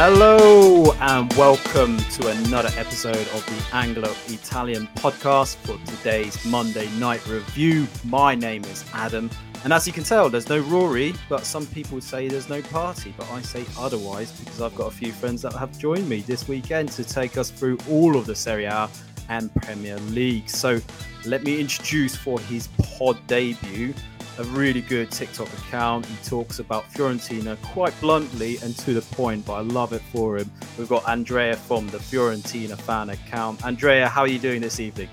Hello and welcome to another episode of the Anglo Italian podcast for today's Monday night review. My name is Adam, and as you can tell, there's no Ruairi, but some people say there's no party, but I say otherwise because I've got a few friends that have joined me this weekend to take us through all of the Serie A and Premier League. So let me introduce for his pod debut a really good TikTok account. He talks about Fiorentina quite bluntly and to the point, but I love it for him. We've got Andrea from the Fiorentina fan account. Andrea, how are you doing this evening?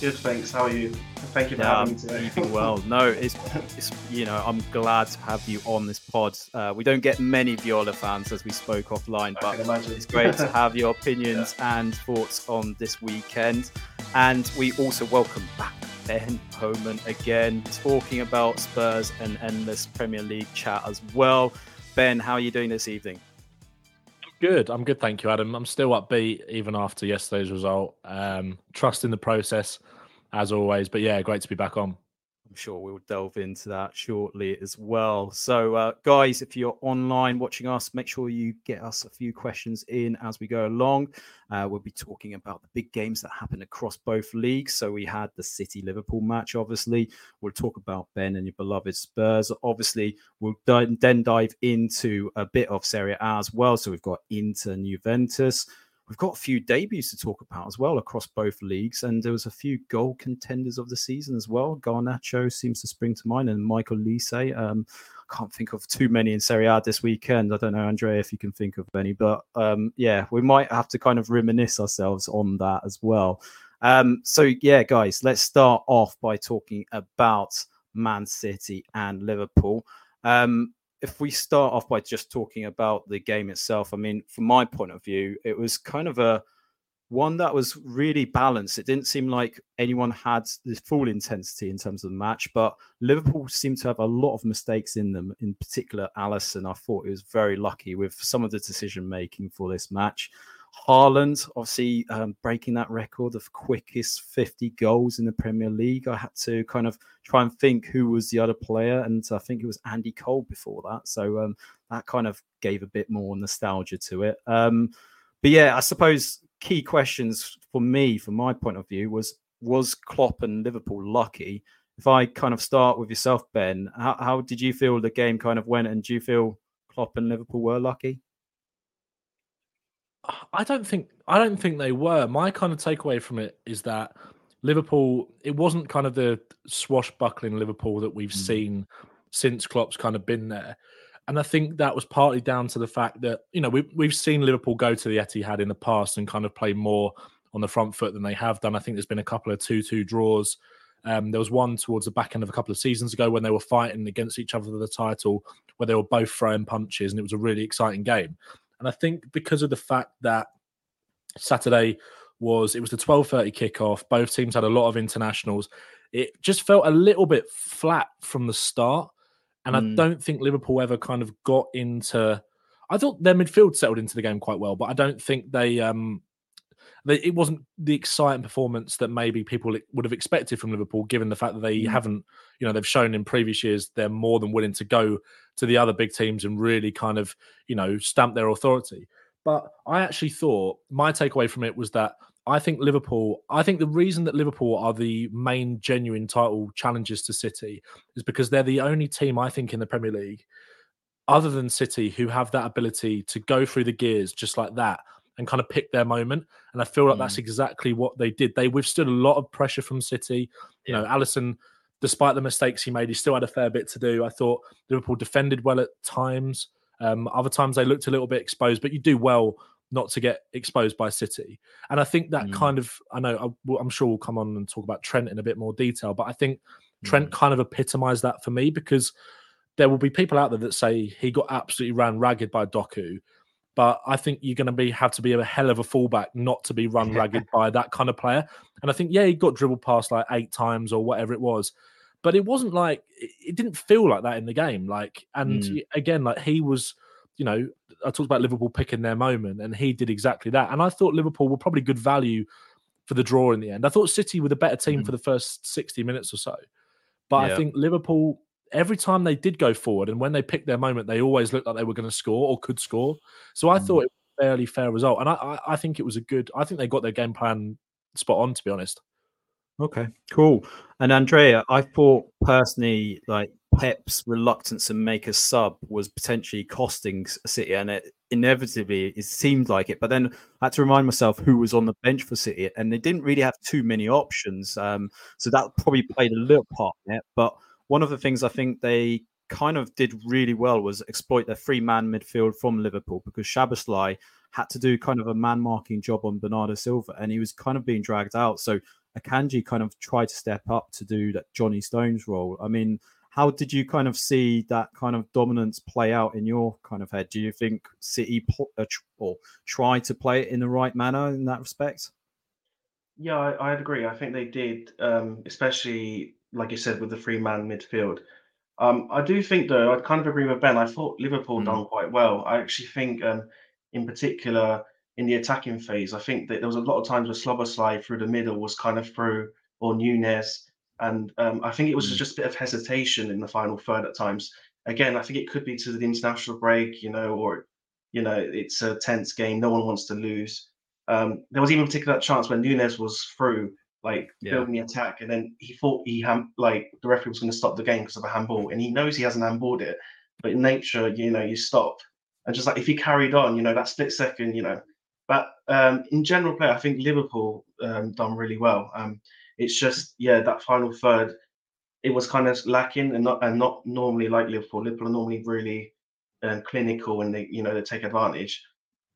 Good, thanks. How are you? Thank you for yeah, having me today. Well. No, it's, it's you know I'm glad to have you on this pod. Uh, we don't get many Viola fans as we spoke offline, but it's great to have your opinions yeah. and thoughts on this weekend. And we also welcome back Ben Bowman again, talking about Spurs and endless Premier League chat as well. Ben, how are you doing this evening? Good. I'm good, thank you, Adam. I'm still upbeat even after yesterday's result. Um, trust in the process, as always. But yeah, great to be back on. I'm sure we'll delve into that shortly as well. So, uh, guys, if you're online watching us, make sure you get us a few questions in as we go along. Uh, we'll be talking about the big games that happen across both leagues. So, we had the City Liverpool match, obviously. We'll talk about Ben and your beloved Spurs. Obviously, we'll then dive into a bit of Serie A as well. So, we've got Inter Juventus we've got a few debuts to talk about as well across both leagues, and there was a few goal contenders of the season as well. Garnacho seems to spring to mind, and Michael Olise. Um, I can't think of too many in Serie A this weekend. I don't know, Andrea, if you can think of any, but um, yeah, we might have to kind of reminisce ourselves on that as well. Um, so yeah, guys, let's start off by talking about Man City and Liverpool. Um, if we start off by just talking about the game itself, I mean, from my point of view, it was kind of a one that was really balanced. It didn't seem like anyone had the full intensity in terms of the match, but Liverpool seemed to have a lot of mistakes in them. In particular, Alisson, I thought he was very lucky with some of the decision making for this match. Haaland, obviously um, breaking that record of quickest 50 goals in the Premier League. I had to kind of try and think who was the other player, and I think it was Andy Cole before that. So um, that kind of gave a bit more nostalgia to it. Um, but yeah, I suppose key questions for me, from my point of view, was was Klopp and Liverpool lucky? If I kind of start with yourself, Ben, how, how did you feel the game kind of went, and do you feel Klopp and Liverpool were lucky? I don't think I don't think they were. My kind of takeaway from it is that Liverpool it wasn't kind of the swashbuckling Liverpool that we've mm. seen since Klopp's kind of been there. And I think that was partly down to the fact that, you know, we, we've seen Liverpool go to the Etihad in the past and kind of play more on the front foot than they have done. I think there's been a couple of 2 2 draws. Um, there was one towards the back end of a couple of seasons ago when they were fighting against each other for the title, where they were both throwing punches, and it was a really exciting game. And I think because of the fact that Saturday was it was the 12:30 kickoff, both teams had a lot of internationals. It just felt a little bit flat from the start. And mm. I don't think Liverpool ever kind of got into I thought their midfield settled into the game quite well, but I don't think they um they, it wasn't the exciting performance that maybe people would have expected from Liverpool, given the fact that they mm. haven't, you know, they've shown in previous years they're more than willing to go to the other big teams and really kind of, you know, stamp their authority. But I actually thought my takeaway from it was that I think Liverpool, I think the reason that Liverpool are the main genuine title challengers to City is because they're the only team I think in the Premier League, other than City, who have that ability to go through the gears just like that and kind of pick their moment. And I feel like mm. that's exactly what they did. They withstood a lot of pressure from City. You know, Allison, despite the mistakes he made, he still had a fair bit to do. I thought Liverpool defended well at times. Um, other times they looked a little bit exposed, but you do well not to get exposed by City. And I think that Mm. kind of, I know, I- I'm sure we'll come on and talk about Trent in a bit more detail, but I think Trent Mm. kind of epitomized that for me because there will be people out there that say he got absolutely ran ragged by Doku. But I think you're going to be have to be a hell of a fullback not to be run ragged by that kind of player. And I think, yeah, he got dribbled past like eight times or whatever it was, but it wasn't like it didn't feel like that in the game. Like, and Mm. again, like he was, you know, I talked about Liverpool picking their moment, and he did exactly that. And I thought Liverpool were probably good value for the draw in the end. I thought City were the better team Mhm. for the first 60 minutes or so. But Yeah. I think Liverpool, every time they did go forward and when they picked their moment, they always looked like they were going to score or could score. So I Mm. thought it was a fairly fair result. And I, I, I think it was a good, I think they got their game plan spot on, to be honest. Okay, cool. And Andrea, I thought personally, like Pep's reluctance to make a sub was potentially costing City, and it inevitably it seemed like it. But then I had to remind myself who was on the bench for City, and they didn't really have too many options. Um, so that probably played a little part in it. But one of the things I think they kind of did really well was exploit their free man midfield from Liverpool because Szoboszlai had to do kind of a man marking job on Bernardo Silva, and he was kind of being dragged out. So Akanji kind of tried to step up to do that Johnny Stones role. I mean, how did you kind of see that kind of dominance play out in your kind of head? Do you think City uh, or try to play it in the right manner in that respect? Yeah, I, I'd agree. I think they did, um, especially like you said with the three man midfield. Um, I do think though, I'd kind of agree with Ben. I thought Liverpool Mm. done quite well. I actually think, um, in particular, in the attacking phase, I think that there was a lot of times where Szoboszlai through the middle was kind of through, or Nunez, and um, I think it was Mm. just a bit of hesitation in the final third at times. Again, I think it could be to the international break, you know, or you know, it's a tense game. No one wants to lose. Um, there was even a particular chance when Nunez was through, like Yeah. building the attack, and then he thought he ham- like the referee was going to stop the game because of a handball, and he knows he hasn't handballed it, but in nature, you know, you stop, and just like if he carried on, you know, that split second, you know, but um, in general play, I think Liverpool um, done really well. Um, it's just yeah, that final third, it was kind of lacking, and not and not normally like Liverpool. Liverpool are normally really um, clinical, and they you know they take advantage.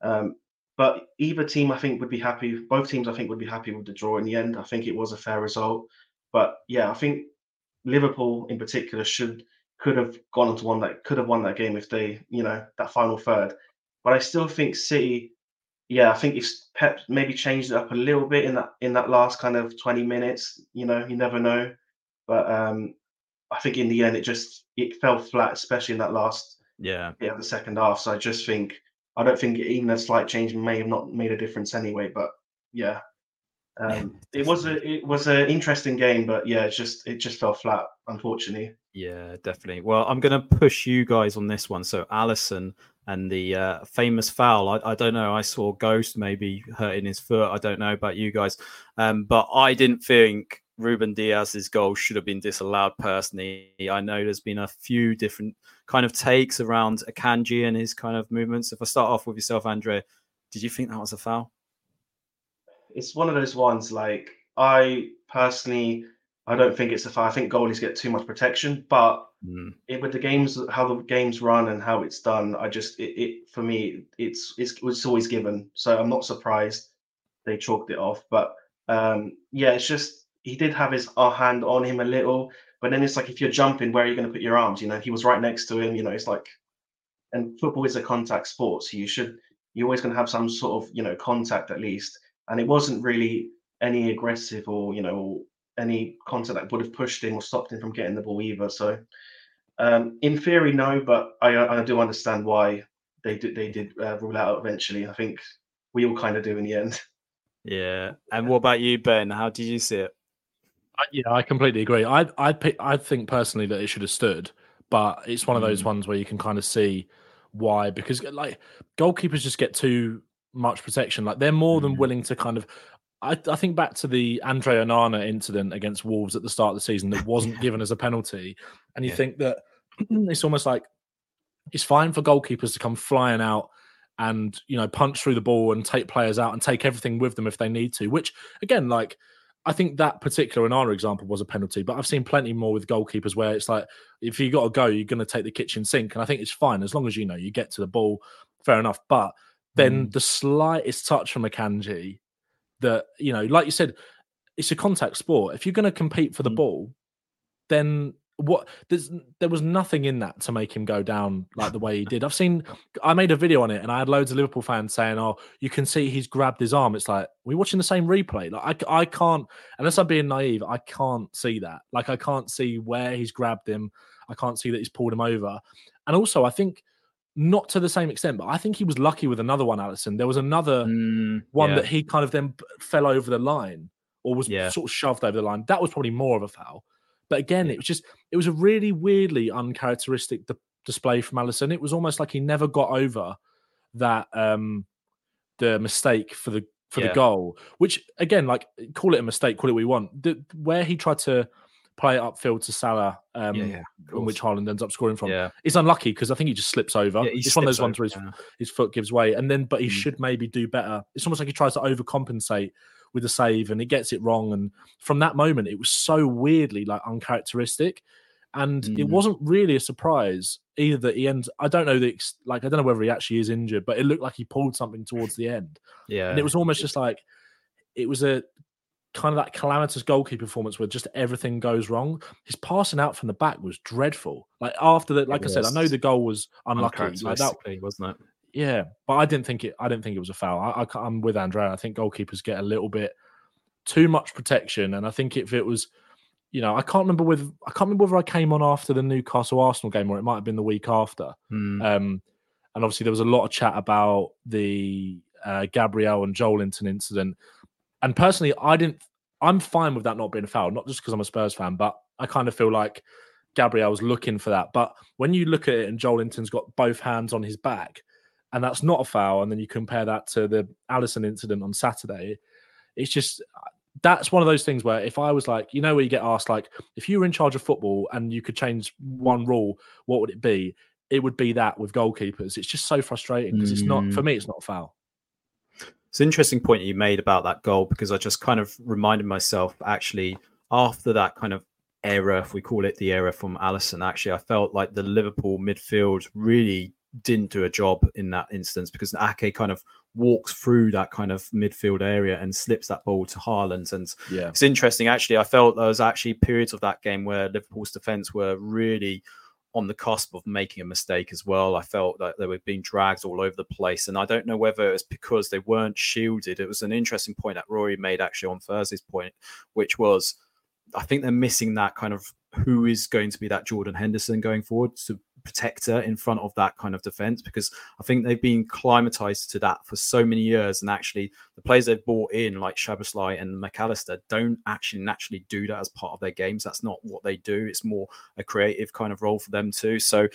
Um, but either team, I think, would be happy. Both teams, I think, would be happy with the draw in the end. I think it was a fair result. But yeah, I think Liverpool in particular should could have gone on to one that could have won that game if they, you know, that final third. But I still think City, yeah, I think if Pep maybe changed it up a little bit in that in that last kind of 20 minutes, you know, you never know. But um I think in the end it just it fell flat, especially in that last Yeah. yeah, the second half. So I just think I don't think even a slight change may have not made a difference anyway. But yeah, um, it was a it was an interesting game, but yeah, it's just it just fell flat, unfortunately. Yeah, definitely. Well, I'm going to push you guys on this one. So, Allison and the uh, famous foul. I, I don't know. I saw Ghost maybe hurting his foot. I don't know about you guys, um, but I didn't think Ruben Dias's goal should have been disallowed. Personally, I know there's been a few different kind of takes around Akanji and his kind of movements. If I start off with yourself, Andre, did you think that was a foul? It's one of those ones like I personally I don't think it's a foul. I think goalies get too much protection, but Mm, it, with the games how the games run and how it's done, I just it, it for me it's it's it's always given. So I'm not surprised they chalked it off. But um yeah, it's just he did have his uh, hand on him a little, but then it's like if you're jumping, where are you going to put your arms? You know, he was right next to him. You know, it's like, and football is a contact sport, so you should you're always going to have some sort of you know contact at least. And it wasn't really any aggressive or you know any contact that would have pushed him or stopped him from getting the ball either. So um, in theory, no, but I, I do understand why they did they did uh, rule out eventually. I think we all kind of do in the end. yeah. And what about you, Ben? How did you see it? Yeah, I completely agree. I I pick, I think personally that it should have stood, but it's one of those Mm. ones where you can kind of see why because like goalkeepers just get too much protection. Like they're more than Mm. willing to kind of. I, I think back to the Andre Onana incident against Wolves at the start of the season that wasn't given as a penalty, and you Yeah. think that it's almost like it's fine for goalkeepers to come flying out and you know punch through the ball and take players out and take everything with them if they need to. Which again, like I think that particular in our example was a penalty, but I've seen plenty more with goalkeepers where it's like if you got to go, you're going to take the kitchen sink, and I think it's fine as long as you know you get to the ball. Fair enough, but then the slightest touch from Akanji that, you know, like you said, it's a contact sport. If you're going to compete for the Mm. ball, then what there's there was nothing in that to make him go down like the way he did. I've seen I made a video on it and I had loads of Liverpool fans saying, "Oh, you can see he's grabbed his arm." It's like we're watching the same replay. Like I, I can't unless I'm being naive, I can't see that. Like I can't see where he's grabbed him. I can't see that he's pulled him over. And also, I think not to the same extent, but I think he was lucky with another one, Allison. There was another Mm, one yeah. that he kind of then fell over the line or was Yeah. sort of shoved over the line. That was probably more of a foul. But again, it was just it was a really weirdly uncharacteristic di- display from Allison. It was almost like he never got over that um the mistake for the for Yeah. the goal, which again, like call it a mistake, call it what you want. The, where he tried to play it upfield to Salah, um, yeah, yeah, which. Haaland ends up scoring from. yeah. It's unlucky because I think he just slips over. Yeah, it's one of those ones where his, his foot gives way, and then but he Mm. should maybe do better. It's almost like he tries to overcompensate with the save, and he gets it wrong. And from that moment, it was so weirdly like uncharacteristic, and it Mm. wasn't really a surprise either that he ends. I don't know the ex- like I don't know whether he actually is injured, but it looked like he pulled something towards the end, Yeah. and it was almost just like it was a kind of that calamitous goalkeeper performance where just everything goes wrong. His passing out from the back was dreadful. Like after that, like I said, I know the goal was unlucky. Like that, wasn't it? Yeah, but I didn't think it. I didn't think it was a foul. I, I, I'm with Andrea. I think goalkeepers get a little bit too much protection, and I think if it was, you know, I can't remember with I can't remember whether I came on after the Newcastle Arsenal game or it might have been the week after. Mm, Um, and obviously there was a lot of chat about the uh, Gabriel and Joelinton incident. And personally, I didn't. I'm fine with that not being a foul, not just because I'm a Spurs fan, but I kind of feel like Gabriel was looking for that. But when you look at it and Joelinton's got both hands on his back, and that's not a foul, and then you compare that to the Allison incident on Saturday, it's just that's one of those things where if I was like, you know, where you get asked like, if you were in charge of football and you could change one rule, what would it be? It would be that with goalkeepers. It's just so frustrating because it's not for Mm. me. It's not a foul. It's an interesting point you made about that goal because I just kind of reminded myself actually after that kind of error, if we call it the error from Allison, actually, I felt like the Liverpool midfield really didn't do a job in that instance because Ake kind of walks through that kind of midfield area and slips that ball to Haaland. And Yeah. it's interesting, actually. I felt there was actually periods of that game where Liverpool's defense were really on the cusp of making a mistake as well. I felt that they were being dragged all over the place. And I don't know whether it was because they weren't shielded. It was an interesting point that Ruairi made actually on Thursday's point, which was I think they're missing that kind of who is going to be that Jordan Henderson going forward to protector in front of that kind of defense because I think they've been climatized to that for so many years. And actually, the players they've brought in, like Szoboszlai and Mac Allister, don't actually naturally do that as part of their games. That's not what they do. It's more a creative kind of role for them too. So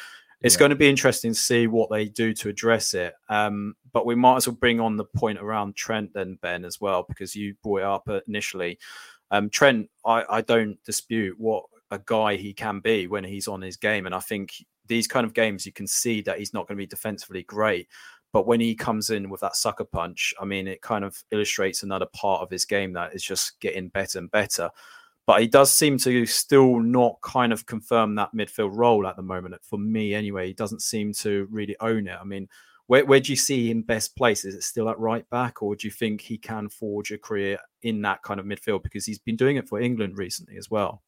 it's Yeah. going to be interesting to see what they do to address it. Um, but we might as well bring on the point around Trent then, Ben, as well, because you brought it up initially. Um, Trent, I, I don't dispute what a guy he can be when he's on his game. And I think these kind of games, you can see that he's not going to be defensively great. But when he comes in with that sucker punch, I mean, it kind of illustrates another part of his game that is just getting better and better. But he does seem to still not kind of confirm that midfield role at the moment. For me, anyway, he doesn't seem to really own it. I mean, where, where do you see him best placed? Is it still at right back, or do you think he can forge a career in that kind of midfield? Because he's been doing it for England recently as well.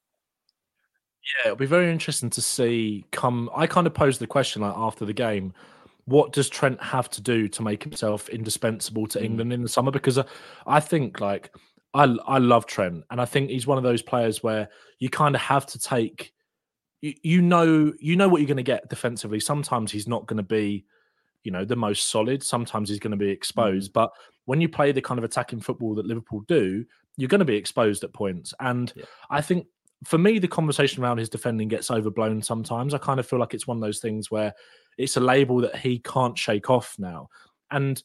Yeah, it'll be very interesting to see. Come, I kind of posed the question like after the game, what does Trent have to do to make himself indispensable to Mm. England in the summer? Because uh, I think like I I love Trent, and I think he's one of those players where you kind of have to take. You, you know, you know what you're going to get defensively. Sometimes he's not going to be, you know, the most solid. Sometimes he's going to be exposed. But when you play the kind of attacking football that Liverpool do, you're going to be exposed at points. And Yeah. I think for me, the conversation around his defending gets overblown sometimes. I kind of feel like it's one of those things where it's a label that he can't shake off now. And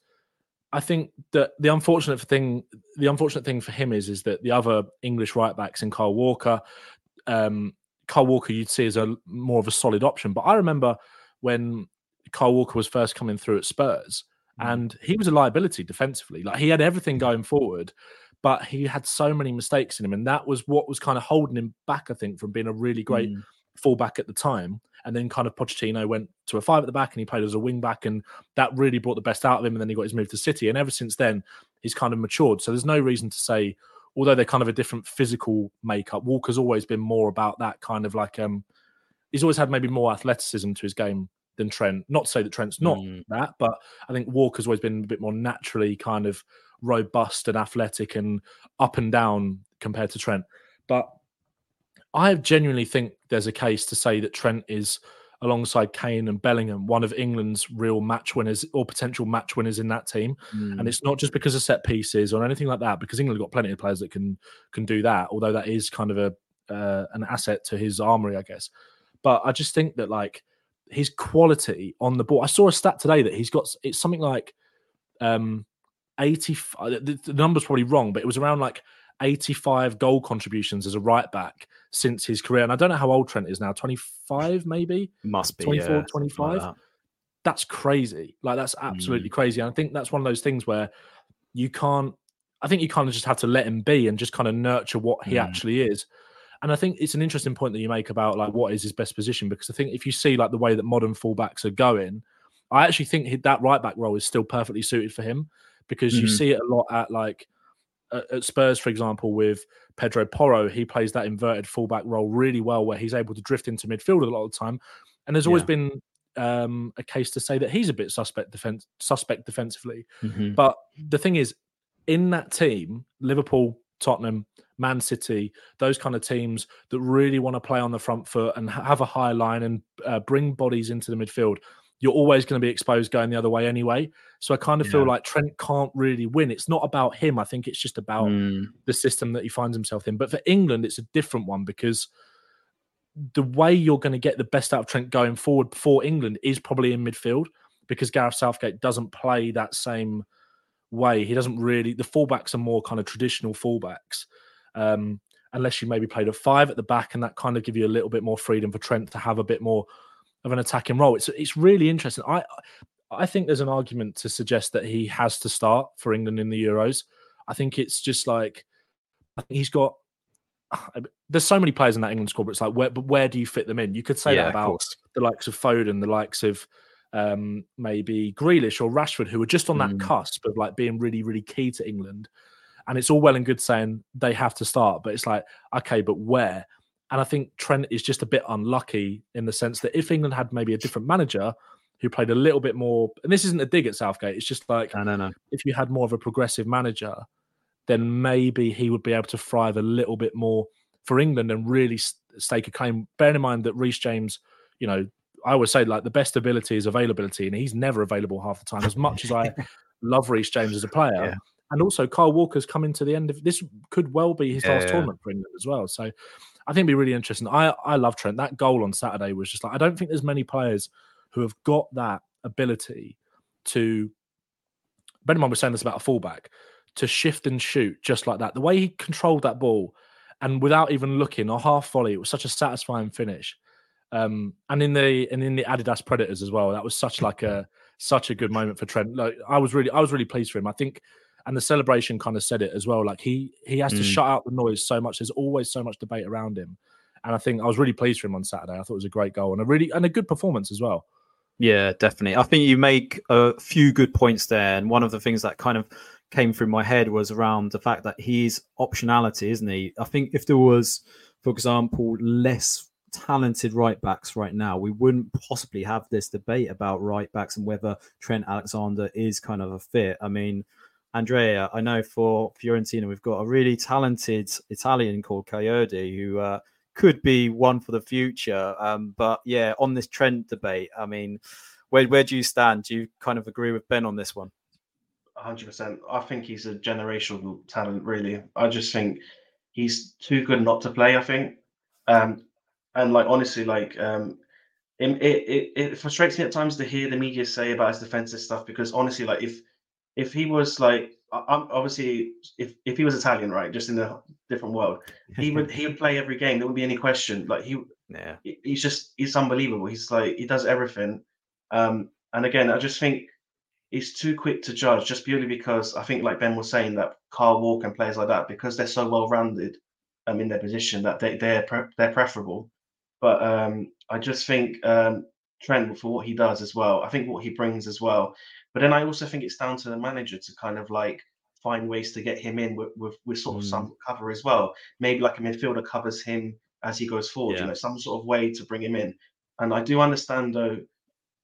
I think that the unfortunate thing, the unfortunate thing for him is, is that the other English right backs in Carl Walker, um, Kyle Walker, you'd see as a more of a solid option. But I remember when Kyle Walker was first coming through at Spurs, Mm. and he was a liability defensively. Like he had everything going forward, but he had so many mistakes in him, and that was what was kind of holding him back. I think from being a really great Mm. fullback at the time. And then kind of Pochettino went to a five at the back and he played as a wing back, and that really brought the best out of him. And then he got his move to City, and ever since then he's kind of matured. So there's no reason to say, although they're kind of a different physical makeup, Walker's always been more about that kind of like um, he's always had maybe more athleticism to his game than Trent. Not to say that Trent's not mm. that, but I think Walker's always been a bit more naturally kind of robust and athletic and up and down compared to Trent. But I genuinely think there's a case to say that Trent is alongside Kane and Bellingham, one of England's real match winners or potential match winners in that team. Mm. And it's not just because of set pieces or anything like that, because England got plenty of players that can can do that. Although that is kind of a uh, an asset to his armory, I guess. But I just think that like his quality on the ball. I saw a stat today that he's got. It's something like um 80. The, the number's probably wrong, but it was around like 85 goal contributions as a right back since his career. And I don't know how old Trent is now 25, maybe? Must be 24, yeah, 25. Like that. That's crazy. Like, that's absolutely mm. crazy. And I think that's one of those things where you can't, I think you kind of just have to let him be and just kind of nurture what he mm. actually is. And I think it's an interesting point that you make about like what is his best position because I think if you see like the way that modern fullbacks are going, I actually think that right back role is still perfectly suited for him because mm-hmm. you see it a lot at like at Spurs, for example, with Pedro Porro, he plays that inverted fullback role really well, where he's able to drift into midfield a lot of the time. And there's always yeah. been um, a case to say that he's a bit suspect defense suspect defensively. Mm-hmm. But the thing is, in that team, Liverpool, Tottenham, Man City, those kind of teams that really want to play on the front foot and have a high line and uh, bring bodies into the midfield, you're always going to be exposed going the other way anyway. So I kind of yeah. feel like Trent can't really win. It's not about him. I think it's just about mm. the system that he finds himself in. But for England, it's a different one because the way you're going to get the best out of Trent going forward for England is probably in midfield because Gareth Southgate doesn't play that same way. He doesn't really, the fullbacks are more kind of traditional fullbacks. Um, unless you maybe played a five at the back, and that kind of give you a little bit more freedom for Trent to have a bit more of an attacking role. It's it's really interesting. I I think there's an argument to suggest that he has to start for England in the Euros. I think it's just like I think he's got. There's so many players in that England squad, but it's like where, but where do you fit them in? You could say yeah, that about the likes of Foden, the likes of um, maybe Grealish or Rashford, who are just on that mm. cusp of like being really, really key to England. And it's all well and good saying they have to start, but it's like, okay, but where? And I think Trent is just a bit unlucky in the sense that if England had maybe a different manager who played a little bit more, and this isn't a dig at Southgate, it's just like no, no, no. if you had more of a progressive manager, then maybe he would be able to thrive a little bit more for England and really stake a claim. Bearing in mind that Reece James, you know, I always say like the best ability is availability, and he's never available half the time. As much as I love Reece James as a player, yeah. and also Kyle Walker's coming to the end of this could well be his yeah, last yeah. tournament for England as well. So I think it'd be really interesting. I I love Trent. That goal on Saturday was just like I don't think there's many players who have got that ability to. Benjamin was saying this about a fullback to shift and shoot just like that. The way he controlled that ball and without even looking, a half volley, it was such a satisfying finish. Um, and in the and in the Adidas Predators as well, that was such like a such a good moment for Trent. Like I was really I was really pleased for him. I think and the celebration kind of said it as well. Like he he has to mm. shut out the noise so much. There's always so much debate around him, and I think I was really pleased for him on Saturday. I thought it was a great goal and a really and a good performance as well. Yeah, definitely. I think you make a few good points there, and one of the things that kind of came through my head was around the fact that he's optionality, isn't he? I think if there was, for example, less talented right backs right now, we wouldn't possibly have this debate about right backs and whether Trent Alexander is kind of a fit. I mean, Andrea, I know for Fiorentina, we've got a really talented Italian called Kayode who uh, could be one for the future. Um, but yeah, on this Trent debate, I mean, where, where do you stand? Do you kind of agree with Ben on this one? 100%. I think he's a generational talent, really. I just think he's too good not to play, I think. Um, and like, honestly, like, um, it, it, it frustrates me at times to hear the media say about his defensive stuff because honestly, like, if if he was like obviously if if he was Italian, right, just in a different world, he would he would play every game. There wouldn't be any question. Like he, yeah, he's just he's unbelievable. He's like he does everything. Um, and again, I just think he's too quick to judge, just purely because I think, like Ben was saying, that Kyle Walker and players like that, because they're so well rounded, um, in their position, that they they're pre- they're preferable. But um, I just think um, Trent for what he does as well. I think what he brings as well. But then I also think it's down to the manager to kind of like find ways to get him in with with, with sort of Mm. some cover as well. Maybe like a midfielder covers him as he goes forward. Yeah. You know, some sort of way to bring him in. And I do understand though.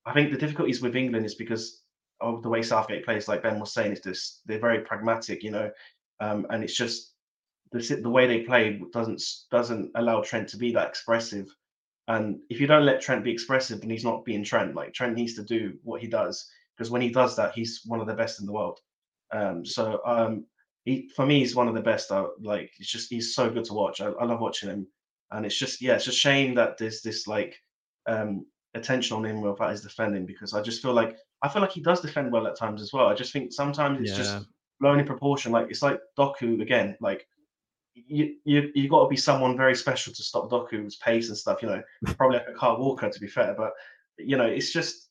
I think the difficulties with England is because of the way Southgate plays. Like Ben was saying, is this they're very pragmatic. You know, um, and it's just the the way they play doesn't doesn't allow Trent to be that expressive. And if you don't let Trent be expressive, then he's not being Trent. Like Trent needs to do what he does because when he does that, he's one of the best in the world. Um, so um, he, for me, he's one of the best. I, like it's just he's so good to watch. I, I love watching him, and it's just yeah, it's a shame that there's this like um, attention on him about his defending because I just feel like I feel like he does defend well at times as well. I just think sometimes it's Yeah. just blown in proportion. Like it's like Doku again. Like you you you got to be someone very special to stop Doku's pace and stuff. You know, probably like a Carl Walker to be fair, but you know, it's just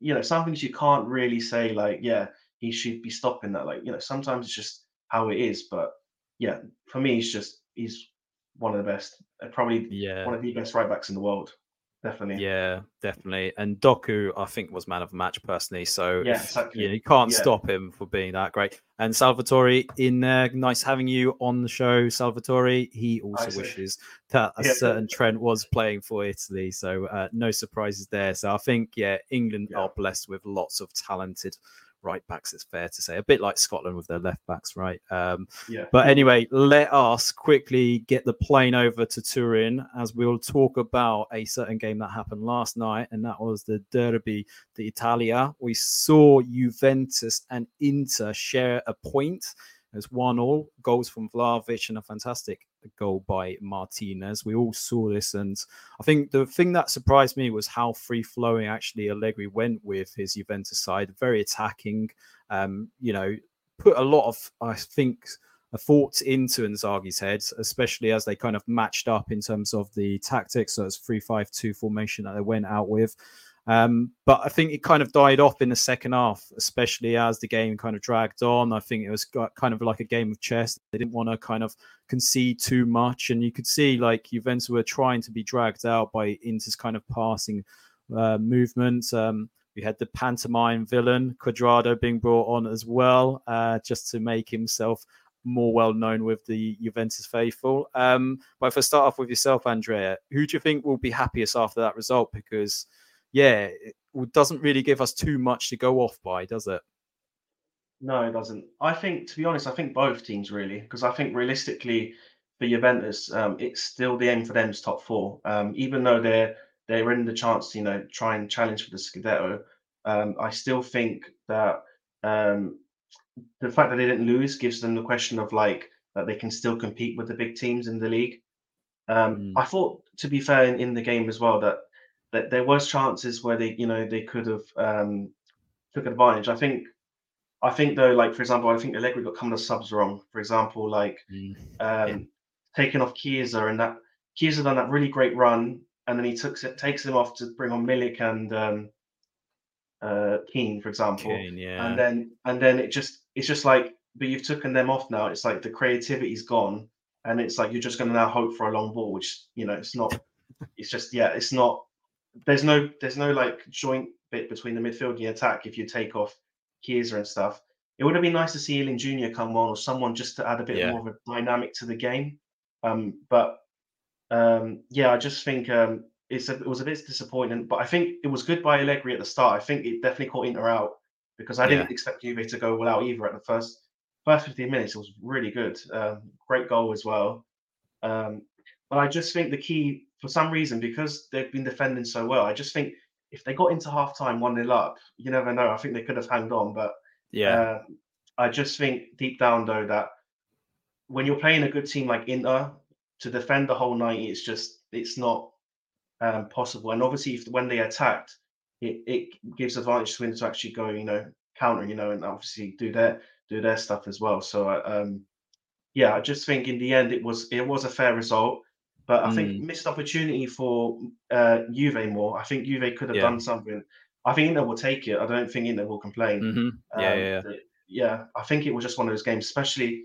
you know some things you can't really say like yeah he should be stopping that. Like you know, sometimes it's just how it is. But yeah, for me, he's just he's one of the best, uh, probably Yeah. one of the best right backs in the world. Definitely. Yeah, definitely. And Doku, I think, was man of the match personally. So Yeah, exactly. you, can't Yeah. stop him for being that great. And Salvatore in there, nice having you on the show, Salvatore. He also wishes that a Yeah. certain Trent was playing for Italy. So uh, no surprises there. So I think, yeah, England are blessed with lots of talented right backs. It's fair to say, a bit like Scotland with their left backs, right? Um, Yeah. but anyway, let us quickly get the plane over to Turin as we'll talk about a certain game that happened last night, and that was the Derby d'Italia. We saw Juventus and Inter share a point. There's one all goals from Vlahovic and a fantastic goal by Martinez. We all saw this, and I think the thing that surprised me was how free flowing actually Allegri went with his Juventus side. Very attacking. Um, you know, put a lot of I think a thought into Inzaghi's head, especially as they kind of matched up in terms of the tactics. So it's three five two formation that they went out with. Um, but I think it kind of died off in the second half, especially as the game kind of dragged on. I think it was kind of like a game of chess. They didn't want to kind of concede too much, and you could see like Juventus were trying to be dragged out by Inter's kind of passing uh, movement. Um, we had the pantomime villain Cuadrado being brought on as well, uh, just to make himself more well known with the Juventus faithful. Um, but if I start off with yourself, Andrea, who do you think will be happiest after that result? Because yeah, it doesn't really give us too much to go off by, does it? No, it doesn't. I think, to be honest, I think both teams really, because I think realistically, for Juventus, um, it's still the aim for them is top four. Um, even though they're they're in the chance to you know try and challenge for the Scudetto, um, I still think that um, the fact that they didn't lose gives them the question of like that they can still compete with the big teams in the league. Um, Mm. I thought, to be fair, in, in the game as well, that that there was chances where they you know they could have um, took advantage. I think I think though, like for example, I think Allegri got of the subs wrong. For example, like um, taking off Chiesa and that Chiesa done that really great run, and then he took takes him off to bring on Milik and um, uh, Kean, for example, Kane, yeah. and then and then it just it's just like, but you've taken them off now. It's like the creativity's gone, and it's like you're just going to now hope for a long ball, which you know it's not. it's just yeah, it's not. There's no there's no like joint bit between the midfield and the attack if you take off Chiesa and stuff. It would have been nice to see Iling Jr. come on or someone just to add a bit Yeah. more of a dynamic to the game. Um, but um, yeah, I just think um, it's a, it was a bit disappointing. But I think it was good by Allegri at the start. I think it definitely caught Inter out because I didn't expect Juve to go well out either at the first first 15 minutes. It was really good. Um, great goal as well. Um, but I just think the key, for some reason, because they've been defending so well, I just think if they got into half time 1 0 up, you never know. I think they could have hanged on. But yeah, uh, I just think deep down, though, that when you're playing a good team like Inter, to defend the whole 90, it's just, it's not um, possible. And obviously, if when they attacked, it, it gives advantage to Inter to actually go, you know, counter, you know, and obviously do their do their stuff as well. So, uh, um, yeah, I just think in the end it was it was a fair result, but I think missed opportunity for uh, Juve more. I think Juve could have Yeah. done something. I think Inter will take it. I don't think Inter will complain. Mhm. yeah, Um, yeah, yeah. yeah, I think it was just one of those games, especially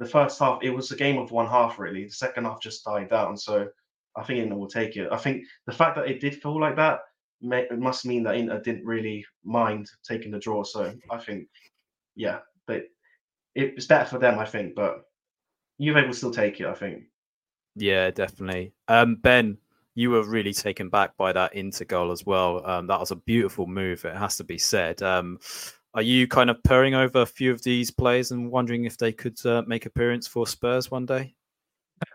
the first half. It was a game of one half, really. The second half just died down. So I think Inter will take it. I think the fact that it did feel like that may, it must mean that Inter didn't really mind taking the draw. So I think, yeah, they, it's better for them, I think. But Juve will still take it, I think. Yeah, definitely. Um, ben, you were really taken back by that Inter goal as well. Um, that was a beautiful move. It has to be said. Um, are you kind of purring over a few of these players and wondering if they could uh, make appearance for Spurs one day? I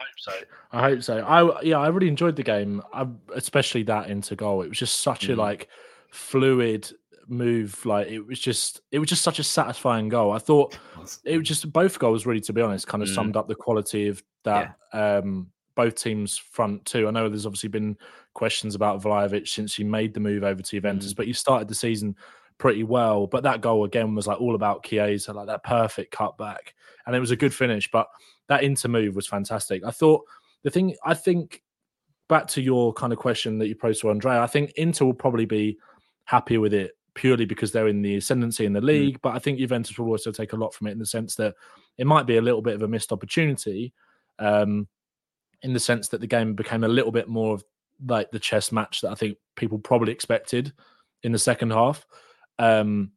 hope so. I hope so. I yeah, I really enjoyed the game, I, especially that Inter goal. It was just such mm. a like fluid move. Like it was just it was just such a satisfying goal. I thought it was just both goals really, to be honest, kind of mm. summed up the quality of that yeah. um both teams front too. I know there's obviously been questions about Vlahovic since he made the move over to Juventus, mm. but he started the season pretty well. But that goal again was like all about Chiesa, like that perfect cutback, and it was a good finish. But that Inter move was fantastic. I thought the thing I think back to your kind of question that you posed to Andrea. I think Inter will probably be happy with it purely because they're in the ascendancy in the mm. league. Mm. But I think Juventus will also take a lot from it in the sense that it might be a little bit of a missed opportunity. Um, in the sense that the game became a little bit more of like the chess match that I think people probably expected in the second half. Um,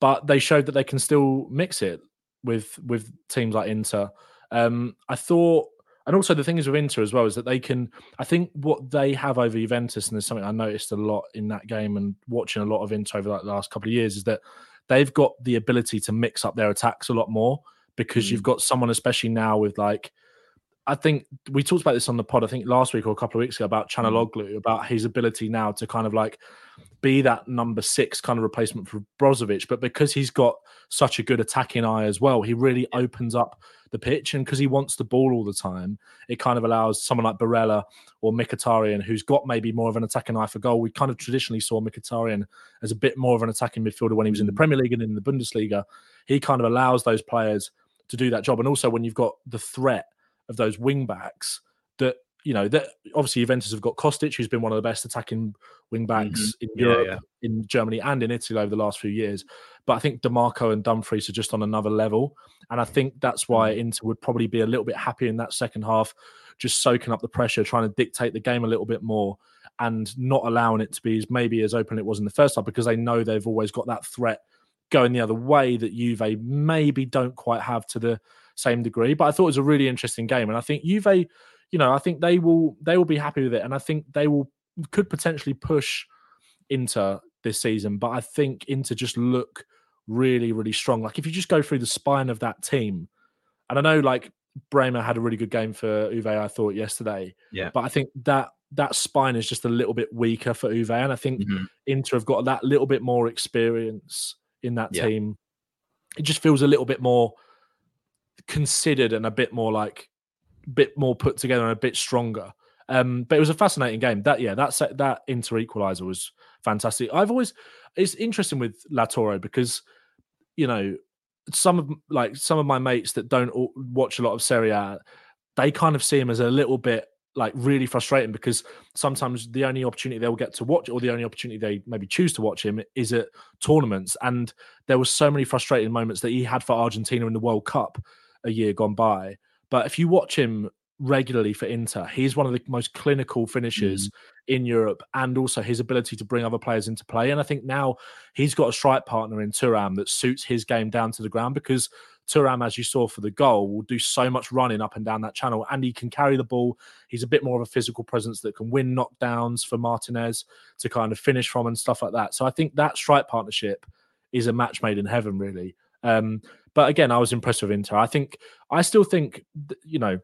but they showed that they can still mix it with with teams like Inter. Um, I thought, and also the thing is with Inter as well is that they can. I think what they have over Juventus, and there's something I noticed a lot in that game and watching a lot of Inter over like the last couple of years, is that they've got the ability to mix up their attacks a lot more because mm. you've got someone, especially now with like I think we talked about this on the pod, I think last week or a couple of weeks ago about mm. about his ability now to kind of like be that number six kind of replacement for Brozovic. But because he's got such a good attacking eye as well, he really opens up the pitch. And because he wants the ball all the time, it kind of allows someone like Barella or Mkhitaryan, who's got maybe more of an attacking eye for goal. We kind of traditionally saw Mkhitaryan as a bit more of an attacking midfielder when he was in the mm. Premier League and in the Bundesliga. He kind of allows those players to do that job. And also when you've got the threat of those wing backs that you know that obviously Juventus have got Kostic, who's been one of the best attacking wing backs mm-hmm. in Europe, yeah, yeah. in Germany, and in Italy over the last few years. But I think Dimarco and Dumfries are just on another level, and I think that's why mm. Inter would probably be a little bit happy in that second half, just soaking up the pressure, trying to dictate the game a little bit more, and not allowing it to be as maybe as open it was in the first half because they know they've always got that threat going the other way that Juve maybe don't quite have to the same degree. But I thought it was a really interesting game, and I think Juve, you know, I think they will they will be happy with it, and I think they will could potentially push Inter this season. But I think Inter just look really really strong. Like if you just go through the spine of that team, and I know like Bremer had a really good game for Juve, I thought yesterday. Yeah, but I think that that spine is just a little bit weaker for Juve, and I think mm-hmm. Inter have got that little bit more experience in that yeah. team. It just feels a little bit more considered and a bit more like bit more put together and a bit stronger. Um, but it was a fascinating game. That yeah, that set, that inter equalizer was fantastic. I've always it's interesting with Lautaro because you know some of like some of my mates that don't watch a lot of Serie A, they kind of see him as a little bit like really frustrating because sometimes the only opportunity they'll get to watch or the only opportunity they maybe choose to watch him is at tournaments and there were so many frustrating moments that he had for Argentina in the World Cup a year gone by. But if you watch him regularly for Inter, he's one of the most clinical finishers mm. in Europe, and also his ability to bring other players into play. And I think now he's got a strike partner in Thuram that suits his game down to the ground because Thuram, as you saw for the goal, will do so much running up and down that channel, and he can carry the ball. He's a bit more of a physical presence that can win knockdowns for Martinez to kind of finish from and stuff like that. So I think that strike partnership is a match made in heaven, really. Um, but again, I was impressed with Inter. I think I still think you know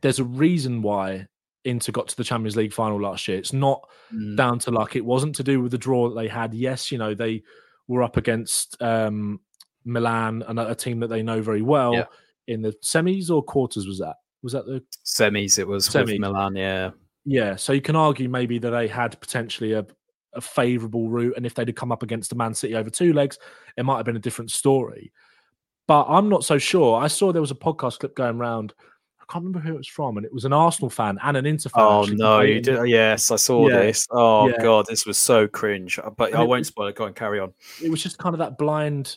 there's a reason why Inter got to the Champions League final last year. It's not mm. down to luck. It wasn't to do with the draw that they had. Yes, you know they were up against um, Milan, and a team that they know very well yeah. in the semis or quarters. Was that was that the semis? It was semis. Milan. Yeah, yeah. So you can argue maybe that they had potentially a, a favourable route, and if they'd have come up against the Man City over two legs, it might have been a different story. But I'm not so sure. I saw there was a podcast clip going around. I can't remember who it was from, and it was an Arsenal fan and an Inter fan. Oh no, you did. Yes, I saw yeah. this. Oh yeah. god, this was so cringe. Uh, but and I won't was, spoil it. Go and carry on. It was just kind of that blind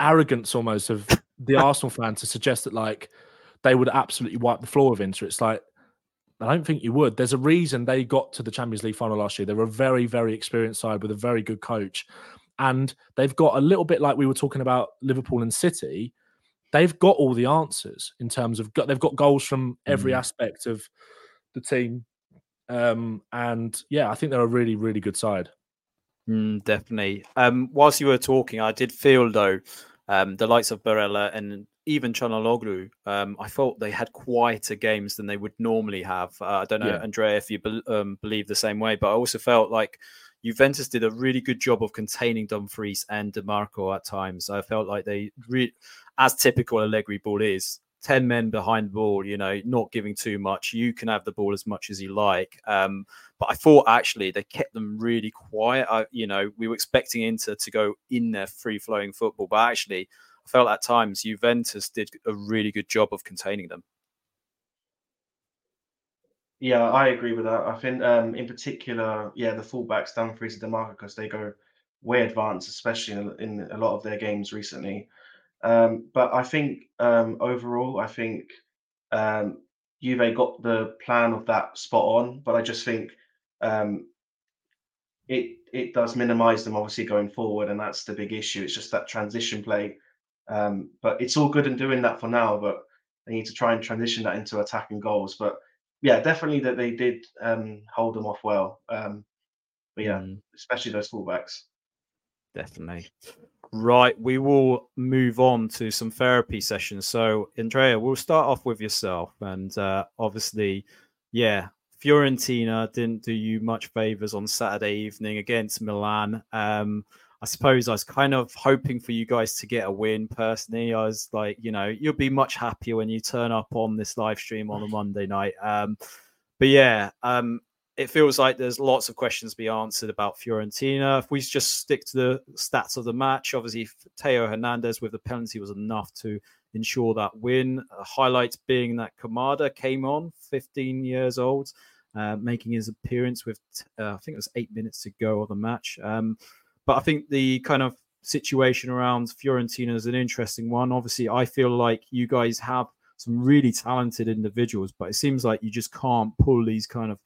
arrogance almost of the Arsenal fan to suggest that like they would absolutely wipe the floor with Inter. It's like I don't think you would. There's a reason they got to the Champions League final last year. They're a very, very experienced side with a very good coach. And they've got a little bit like we were talking about Liverpool and City. They've got all the answers in terms of they've got goals from every mm. aspect of the team. Um, and yeah, I think they're a really, really good side. Mm, definitely. Um, whilst you were talking, I did feel though um, the likes of Barella and even Calhanoglu, um, I thought they had quieter games than they would normally have. Uh, I don't know, yeah. Andrea, if you be- um, believe the same way, but I also felt like Juventus did a really good job of containing Dumfries and Dimarco at times. I felt like they, re- as typical Allegri ball is, 10 men behind the ball, you know, not giving too much. You can have the ball as much as you like. Um, but I thought actually they kept them really quiet. I, you know, we were expecting Inter to go in their free flowing football, but actually, I felt at times Juventus did a really good job of containing them. Yeah, I agree with that. I think, um, in particular, yeah, the fullbacks, Dumfries and because they go way advanced, especially in, in, a lot of their games recently. Um, but I think um, overall, I think um, Juve got the plan of that spot on. But I just think um, it it does minimise them obviously going forward, and that's the big issue. It's just that transition play. Um, but it's all good in doing that for now. But they need to try and transition that into attacking goals. But yeah, definitely that they did um, hold them off well. Um, but yeah, mm. especially those fullbacks. Definitely. Right, we will move on to some therapy sessions. So, Andrea, we'll start off with yourself, and uh, obviously, yeah, Fiorentina didn't do you much favors on Saturday evening against Milan. Um, I suppose I was kind of hoping for you guys to get a win personally. I was like, you know, you'll be much happier when you turn up on this live stream on a Monday night. Um, but yeah, um, it feels like there's lots of questions to be answered about Fiorentina. If we just stick to the stats of the match, obviously Theo Hernandez with the penalty was enough to ensure that win. Uh, highlights being that Camarda came on, 15 years old, uh, making his appearance with, uh, I think it was eight minutes to go of the match. Um, but I think the kind of situation around Fiorentina is an interesting one. Obviously, I feel like you guys have some really talented individuals, but it seems like you just can't pull these kind of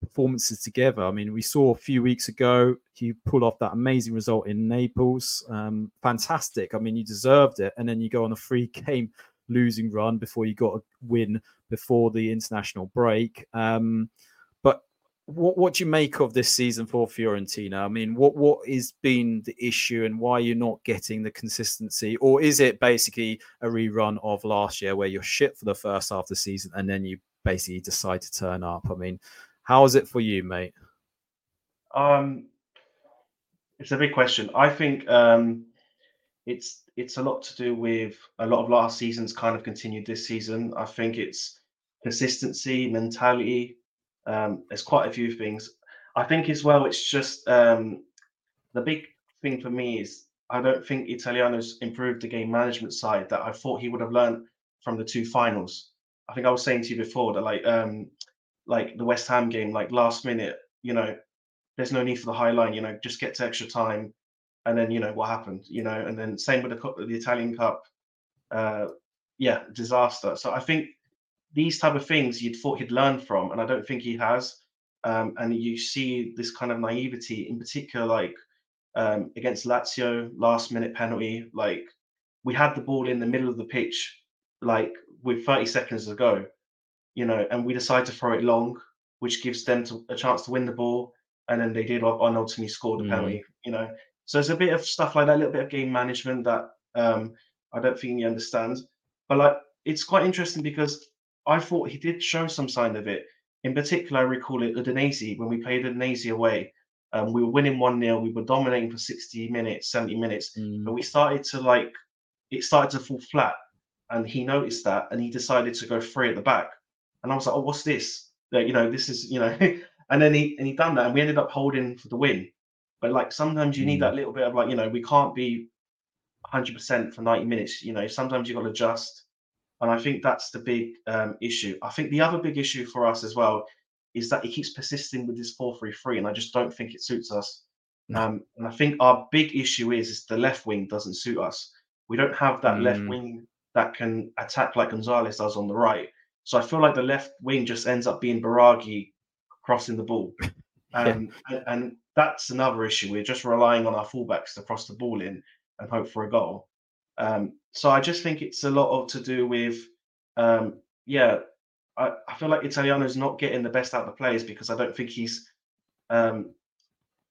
performances together. I mean, we saw a few weeks ago you pull off that amazing result in Naples. Um, fantastic. I mean, you deserved it, and then you go on a free game losing run before you got a win before the international break. Um, what what do you make of this season for Fiorentina? I mean, what what is been the issue, and why you're not getting the consistency, or is it basically a rerun of last year where you're shit for the first half of the season and then you basically decide to turn up? I mean, how is it for you, mate? Um, it's a big question. I think um, it's it's a lot to do with a lot of last season's kind of continued this season. I think it's consistency, mentality. Um, there's quite a few things. I think as well. It's just um, the big thing for me is I don't think Italiano's improved the game management side that I thought he would have learned from the two finals. I think I was saying to you before that like um, like the West Ham game, like last minute, you know, there's no need for the high line, you know, just get to extra time, and then you know what happened, you know, and then same with the the Italian Cup, uh, yeah, disaster. So I think these type of things you'd thought he'd learn from, and I don't think he has. Um, and you see this kind of naivety, in particular, like um, against Lazio, last minute penalty. Like we had the ball in the middle of the pitch, like with 30 seconds to go, you know, and we decide to throw it long, which gives them to, a chance to win the ball. And then they did, and ultimately scored the mm. penalty, you know. So it's a bit of stuff like that, a little bit of game management that um, I don't think he understands. But like, it's quite interesting because I thought he did show some sign of it. In particular, I recall it Udinese when we played Udinese away. Um, we were winning 1 0. We were dominating for 60 minutes, 70 minutes. Mm. But we started to like, it started to fall flat. And he noticed that and he decided to go free at the back. And I was like, oh, what's this? That you know, this is you know, and then he and he done that, and we ended up holding for the win. But like sometimes you need mm. that little bit of like you know, we can't be 100% for 90 minutes. You know, sometimes you've got to adjust. And I think that's the big um, issue. I think the other big issue for us as well is that he keeps persisting with this 4-3-3, and I just don't think it suits us. No. Um, and I think our big issue is, is the left wing doesn't suit us. We don't have that mm. left wing that can attack like Gonzalez does on the right So I feel like the left wing just ends up being Biraghi crossing the ball. Um, yeah. and, and, that's another issue. We're just relying on our fullbacks to cross the ball in and hope for a goal. Um, so I just think it's a lot of to do with, um, yeah, I, I feel like Italiano's not getting the best out of the players because I don't think he's um,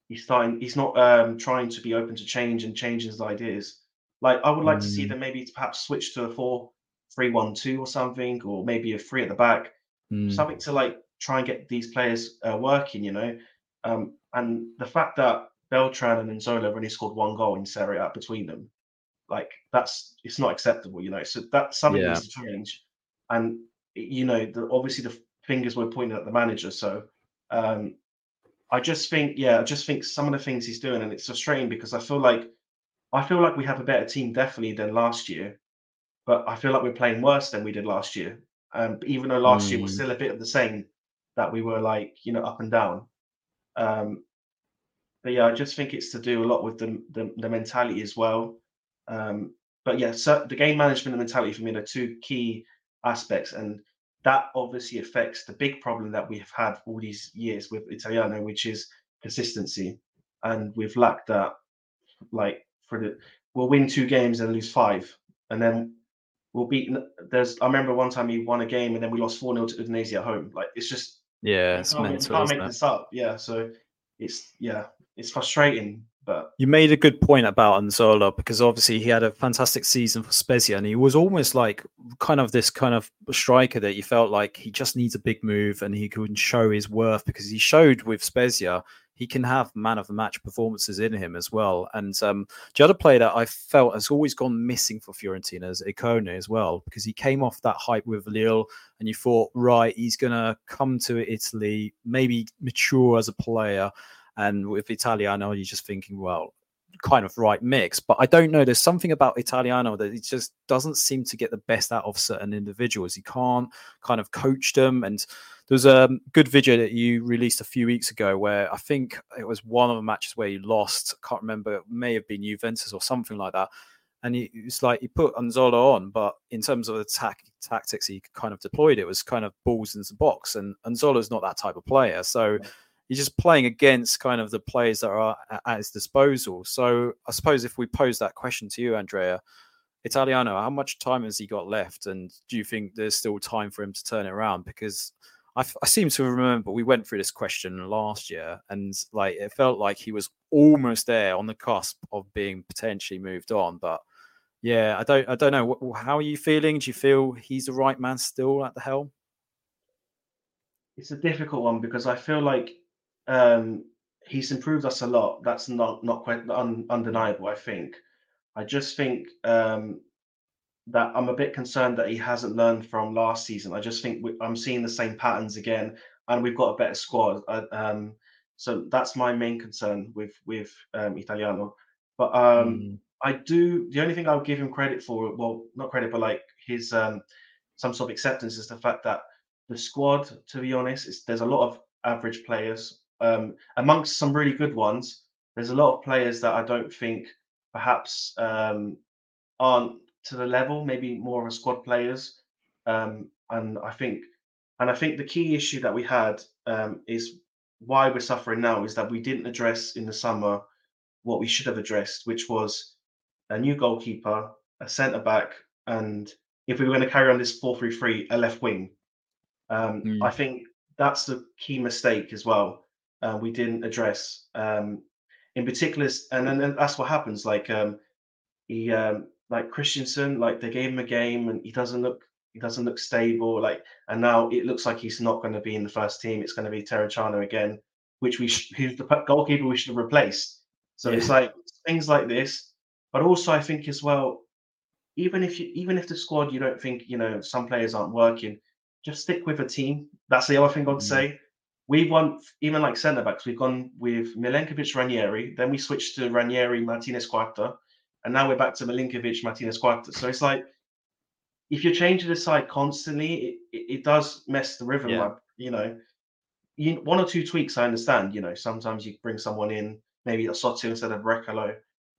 he's starting he's not um, trying to be open to change and change his ideas. Like I would like mm. to see mm. them maybe perhaps switch to a four three one two or something, or maybe a three at the back, mm. something to like try and get these players uh, working. You know, um, and the fact that Beltran and Nzola have only scored one goal in Serie A between them, like that's it's not acceptable, you know. So that something yeah. needs to change. And you know, the, obviously the fingers were pointing at the manager. So um, I just think, yeah, I just think some of the things he's doing, and it's frustrating because I feel like I feel like we have a better team definitely than last year, but I feel like we're playing worse than we did last year. Um, even though last mm. year was mm. still a bit of the same, that we were like you know up and down. Um, but yeah, I just think it's to do a lot with the the, the mentality as well. Um, but yeah, so the game management and mentality for me are two key aspects, and that obviously affects the big problem that we've had all these years with Italiano, which is consistency, and we've lacked that. Like for the, we'll win two games and lose five, and then we'll beat. There's I remember one time we won a game and then we lost four 0 to Udinese at home. Like it's just yeah, it's can't, mental, can't make it? this up. Yeah, so it's yeah, it's frustrating. But you made a good point about Nzola because obviously he had a fantastic season for Spezia and he was almost like kind of this kind of striker that you felt like he just needs a big move and he could show his worth because he showed with Spezia he can have man of the match performances in him as well. And um, the other player that I felt has always gone missing for Fiorentina is Ikoné as well, because he came off that hype with Lille, and you thought, right, he's going to come to Italy, maybe mature as a player. And with Italiano, you're just thinking, well, kind of right mix. But I don't know. There's something about Italiano that he just doesn't seem to get the best out of certain individuals. He can't kind of coach them. And there's a good video that you released a few weeks ago where I think it was one of the matches where you lost. I can't remember. It may have been Juventus or something like that. And it's like he put Anzola on, but in terms of the tactics he kind of deployed, it was kind of balls in the box. And Nzola's not that type of player. So he's just playing against kind of the players that are at his disposal. So I suppose if we pose that question to you, Andrea, Italiano, how much time has he got left? And do you think there's still time for him to turn it around? Because I, I seem to remember we went through this question last year, and like it felt like he was almost there on the cusp of being potentially moved on. But yeah, I don't, I don't know. How are you feeling? Do you feel he's the right man still at the helm? It's a difficult one because I feel like um, he's improved us a lot. That's not not quite un, undeniable. I think. I just think um, that I'm a bit concerned that he hasn't learned from last season. I just think we, I'm seeing the same patterns again, and we've got a better squad. I, um, so that's my main concern with with um, Italiano. But um, mm. I do. The only thing I'll give him credit for, well, not credit, but like his um, some sort of acceptance is the fact that the squad, to be honest, is there's a lot of average players um, amongst some really good ones, there's a lot of players that I don't think perhaps um, aren't to the level, maybe more of a squad players. Um, and I think, and I think the key issue that we had um, is why we're suffering now is that we didn't address in the summer what we should have addressed, which was a new goalkeeper, a centre back, and if we were going to carry on this 4 3 3, a left wing. Um, mm. I think that's the key mistake as well uh, we didn't address. Um, in particular, and then that's what happens. Like um, he, um, like Christensen, like they gave him a game and he doesn't look, he doesn't look stable. Like, and now it looks like he's not going to be in the first team. It's going to be Terracciano again, which we, sh- who's the goalkeeper we should have replaced. So yeah. it's like things like this. But also, I think as well, even if you, even if the squad you don't think you know some players aren't working, just stick with a team. That's the other thing I'd mm. say we want even like centre backs. We've gone with Milenkovic Ranieri, then we switched to Ranieri Martinez Quarta, and now we're back to Milenkovic Martinez Quarta. So it's like if you're changing the side constantly, it, it, it does mess the rhythm yeah. up. You know, you, one or two tweaks, I understand. You know, sometimes you bring someone in, maybe a Sotu instead of Brekalo,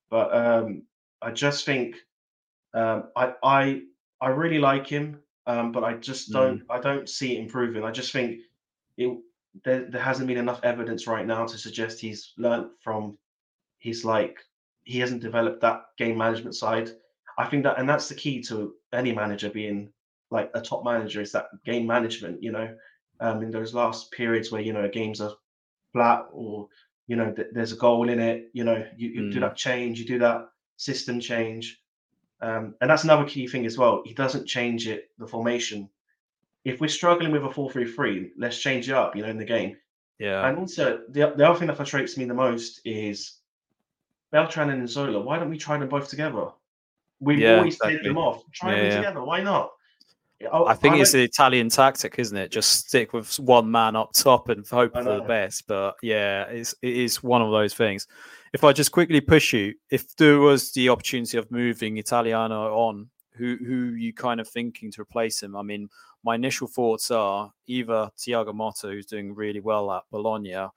but um, I just think um, I I I really like him. um, but I just don't. Mm. I don't see it improving. I just think it. There, there hasn't been enough evidence right now to suggest he's learned from. He's like he hasn't developed that game management side. I think that, and that's the key to any manager being like a top manager is that game management. You know, um, in those last periods where you know games are flat or you know th- there's a goal in it. You know, you, you mm. do that change, you do that system change, um, and that's another key thing as well. He doesn't change it the formation. If we're struggling with a four-three-three, let's change it up. You know, in the game. Yeah. And also the the other thing that frustrates me the most is Beltran and Zola. Why don't we try them both together? We've yeah, always exactly. them off. Try yeah, them together. Why not? I, I think I it's the Italian tactic, isn't it? Just stick with one man up top and hope for the best. But yeah, it's, it is one of those things. If I just quickly push you, if there was the opportunity of moving Italiano on, who who you kind of thinking to replace him? I mean, my initial thoughts are either Thiago Motta, who's doing really well at Bologna,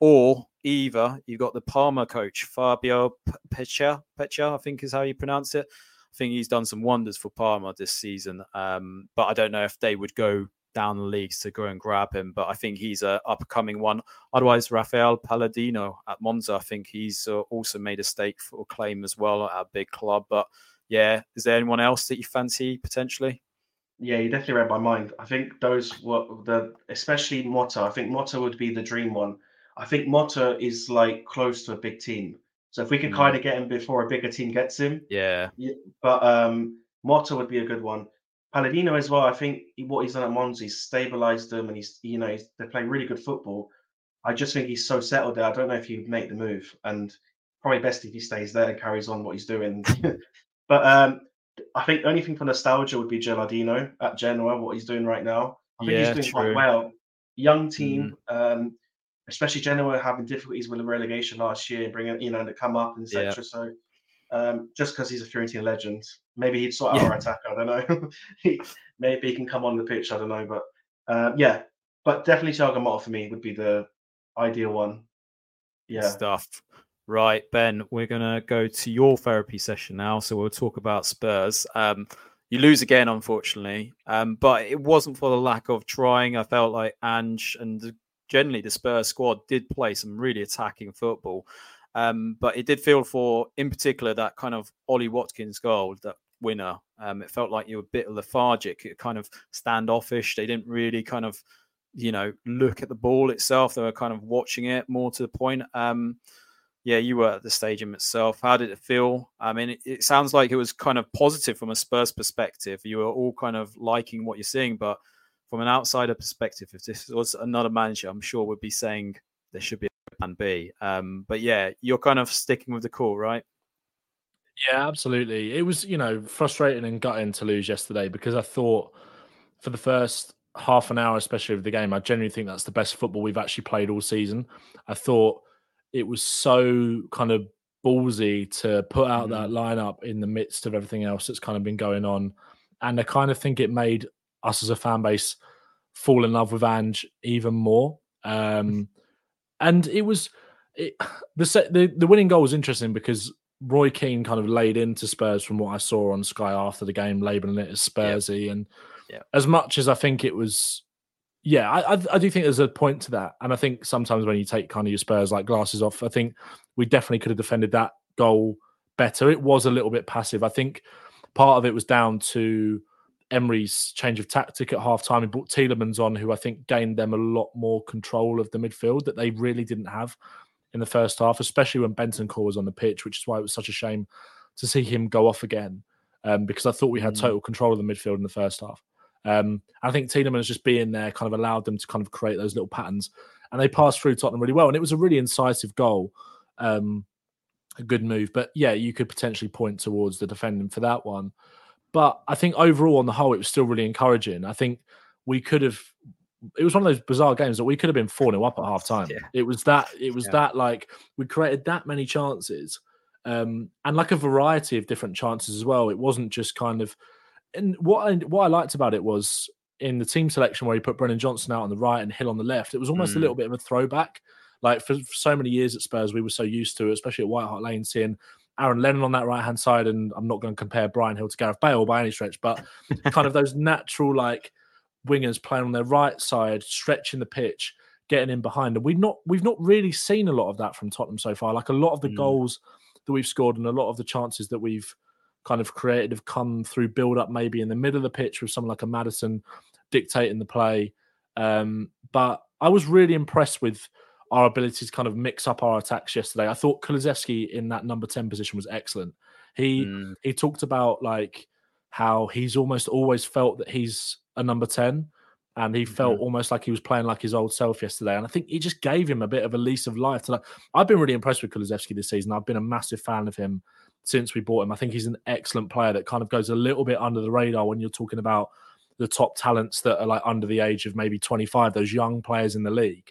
or either you've got the Parma coach Fabio Pecchia, Pecchia, I think is how you pronounce it. I think he's done some wonders for Parma this season. Um, but I don't know if they would go down the leagues to go and grab him. But I think he's a upcoming one. Otherwise, Rafael Palladino at Monza, I think he's uh, also made a stake for a claim as well at a big club. But yeah, is there anyone else that you fancy potentially? Yeah, you definitely read my mind. I think those were the especially Motta. I think Motta would be the dream one. I think Motta is like close to a big team. So if we can mm. kind of get him before a bigger team gets him, yeah. yeah but um, Motta would be a good one. Palladino as well. I think what he's done at Monza, he's stabilized them, and he's you know he's, they play really good football. I just think he's so settled there. I don't know if he'd make the move, and probably best if he stays there and carries on what he's doing. but um, I think the only thing for nostalgia would be Gilardino at Genoa, what he's doing right now. I think yeah, he's doing true. quite well. Young team, mm. um, especially Genoa having difficulties with the relegation last year, bringing you know to come up and etc. Yeah. So um, just because he's a Fiorentina legend, maybe he'd sort out yeah. our attack. I don't know. maybe he can come on the pitch. I don't know, but uh, yeah, but definitely Thiago Motta for me would be the ideal one. Yeah, stuff. Right, Ben, we're gonna go to your therapy session now. So we'll talk about Spurs. Um, you lose again, unfortunately, um, but it wasn't for the lack of trying. I felt like Ange and generally the Spurs squad did play some really attacking football. Um, but it did feel for, in particular, that kind of Ollie Watkins goal, that winner. Um, it felt like you were a bit lethargic, kind of standoffish. They didn't really kind of, you know, look at the ball itself. They were kind of watching it more to the point. Yeah, you were at the stadium itself. How did it feel? I mean, it, it sounds like it was kind of positive from a Spurs perspective. You were all kind of liking what you're seeing, but from an outsider perspective, if this was another manager, I'm sure would be saying there should be a plan B. Um, but yeah, you're kind of sticking with the call, right? Yeah, absolutely. It was, you know, frustrating and gutting to lose yesterday because I thought for the first half an hour, especially of the game, I genuinely think that's the best football we've actually played all season. I thought it was so kind of ballsy to put out mm. that lineup in the midst of everything else that's kind of been going on. And I kind of think it made us as a fan base fall in love with Ange even more. Um, and it was it, the, the the winning goal was interesting because Roy Keane kind of laid into Spurs from what I saw on Sky after the game, labeling it as Spursy. And as much as I think it was, yeah, I, I, do think there's a point to that. And I think sometimes when you take kind of your Spurs like glasses off, I think we definitely could have defended that goal better. It was a little bit passive. I think part of it was down to Emery's change of tactic at half time. He brought Tielemans on, who I think gained them a lot more control of the midfield that they really didn't have in the first half, especially when Bentancur was on the pitch, which is why it was such a shame to see him go off again. Um, because I thought we had mm. total control of the midfield in the first half. Um, I think Tielemans just being there kind of allowed them to kind of create those little patterns, and they passed through Tottenham really well. And it was a really incisive goal, um, a good move. But yeah, you could potentially point towards the defending for that one. But I think overall, on the whole, it was still really encouraging. I think we could have. It was one of those bizarre games that we could have been four 0 up at half time. Yeah. It was that. It was yeah. that like we created that many chances, um, and like a variety of different chances as well. It wasn't just kind of. And what I, what I liked about it was in the team selection where he put Brennan Johnson out on the right and Gil on the left. It was almost mm. a little bit of a throwback. Like for, for, so many years at Spurs, we were so used to, especially at White Hart Lane, seeing Aaron Lennon on that right hand side, and I'm not going to compare Bryan Gil to Gareth Bale by any stretch, but kind of those natural like wingers playing on their right side, stretching the pitch, getting in behind. And we've not we've not really seen a lot of that from Tottenham so far. Like a lot of the mm. goals that we've scored and a lot of the chances that we've kind of created have come through build up maybe in the middle of the pitch with someone like a Maddison dictating the play. Um, but I was really impressed with our ability to kind of mix up our attacks yesterday. I thought Kulusevski in that number 10 position was excellent. He mm. he talked about like how he's almost always felt that he's a number 10 and he felt mm-hmm. almost like he was playing like his old self yesterday. And I think he just gave him a bit of a lease of life. To I've been really impressed with Kulusevski this season. I've been a massive fan of him since we bought him. I think he's an excellent player that kind of goes a little bit under the radar when you're talking about the top talents that are like under the age of maybe 25, those young players in the league.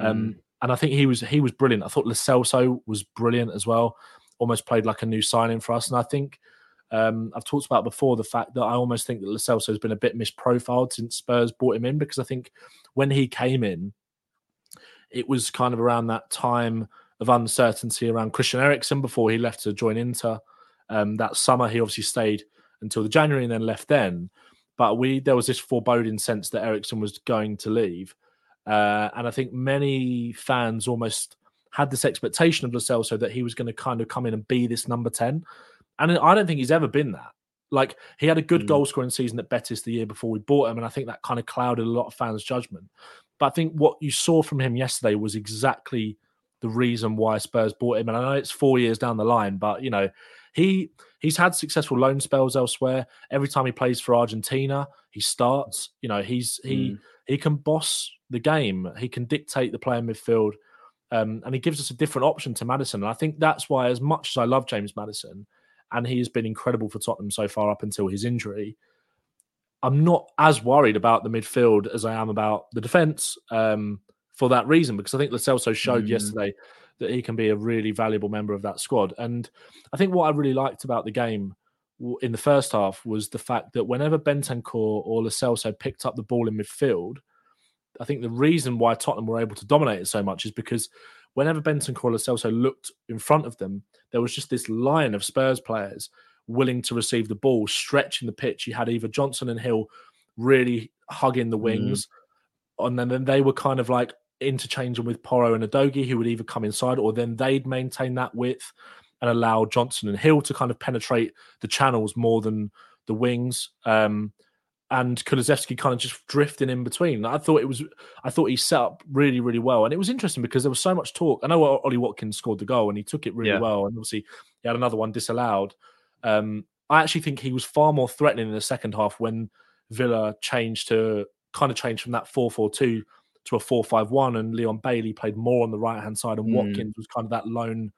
Um, mm. Um, and I think he was he was brilliant. I thought Lo Celso was brilliant as well. Almost played like a new signing for us. And I think um, I've talked about before the fact that I almost think that Lo Celso has been a bit misprofiled since Spurs brought him in because I think when he came in, it was kind of around that time of uncertainty around Christian Eriksen before he left to join Inter. Um, that summer, he obviously stayed until the January and then left then. But we there was this foreboding sense that Eriksen was going to leave, uh, and I think many fans almost had this expectation of Lo Celso that he was going to kind of come in and be this number ten. And I don't think he's ever been that. Like he had a good mm. goal scoring season at Betis the year before we bought him, and I think that kind of clouded a lot of fans' judgment. But I think what you saw from him yesterday was exactly the reason why Spurs bought him. And I know it's four years down the line, but you know, he he's had successful loan spells elsewhere. Every time he plays for Argentina, he starts. You know, he's he mm. he can boss the game. He can dictate the play in midfield. Um, and he gives us a different option to Maddison. And I think that's why, as much as I love James Maddison, and he has been incredible for Tottenham so far up until his injury. I'm not as worried about the midfield as I am about the defence um, for that reason, because I think Lo Celso showed mm. yesterday that he can be a really valuable member of that squad. And I think what I really liked about the game in the first half was the fact that whenever Bentancur or Lo Celso picked up the ball in midfield, I think the reason why Tottenham were able to dominate it so much is because whenever Bentancur or Lo Celso looked in front of them, there was just this line of Spurs players willing to receive the ball, stretching the pitch. You had either Johnson and Gil really hugging the mm. wings, mm. and then, then they were kind of like interchanging with Porro and Udogie, who would either come inside or then they'd maintain that width and allow Johnson and Gil to kind of penetrate the channels more than the wings. Um, and Kulusevski kind of just drifting in between. I thought it was, I thought he set up really, really well, and it was interesting because there was so much talk. I know Ollie Watkins scored the goal and he took it really yeah. well, and obviously he had another one disallowed. Um, I actually think he was far more threatening in the second half when Villa changed to kind of changed from that four four two to a four five one, and Leon Bailey played more on the right hand side, and mm. Watkins was kind of that lone,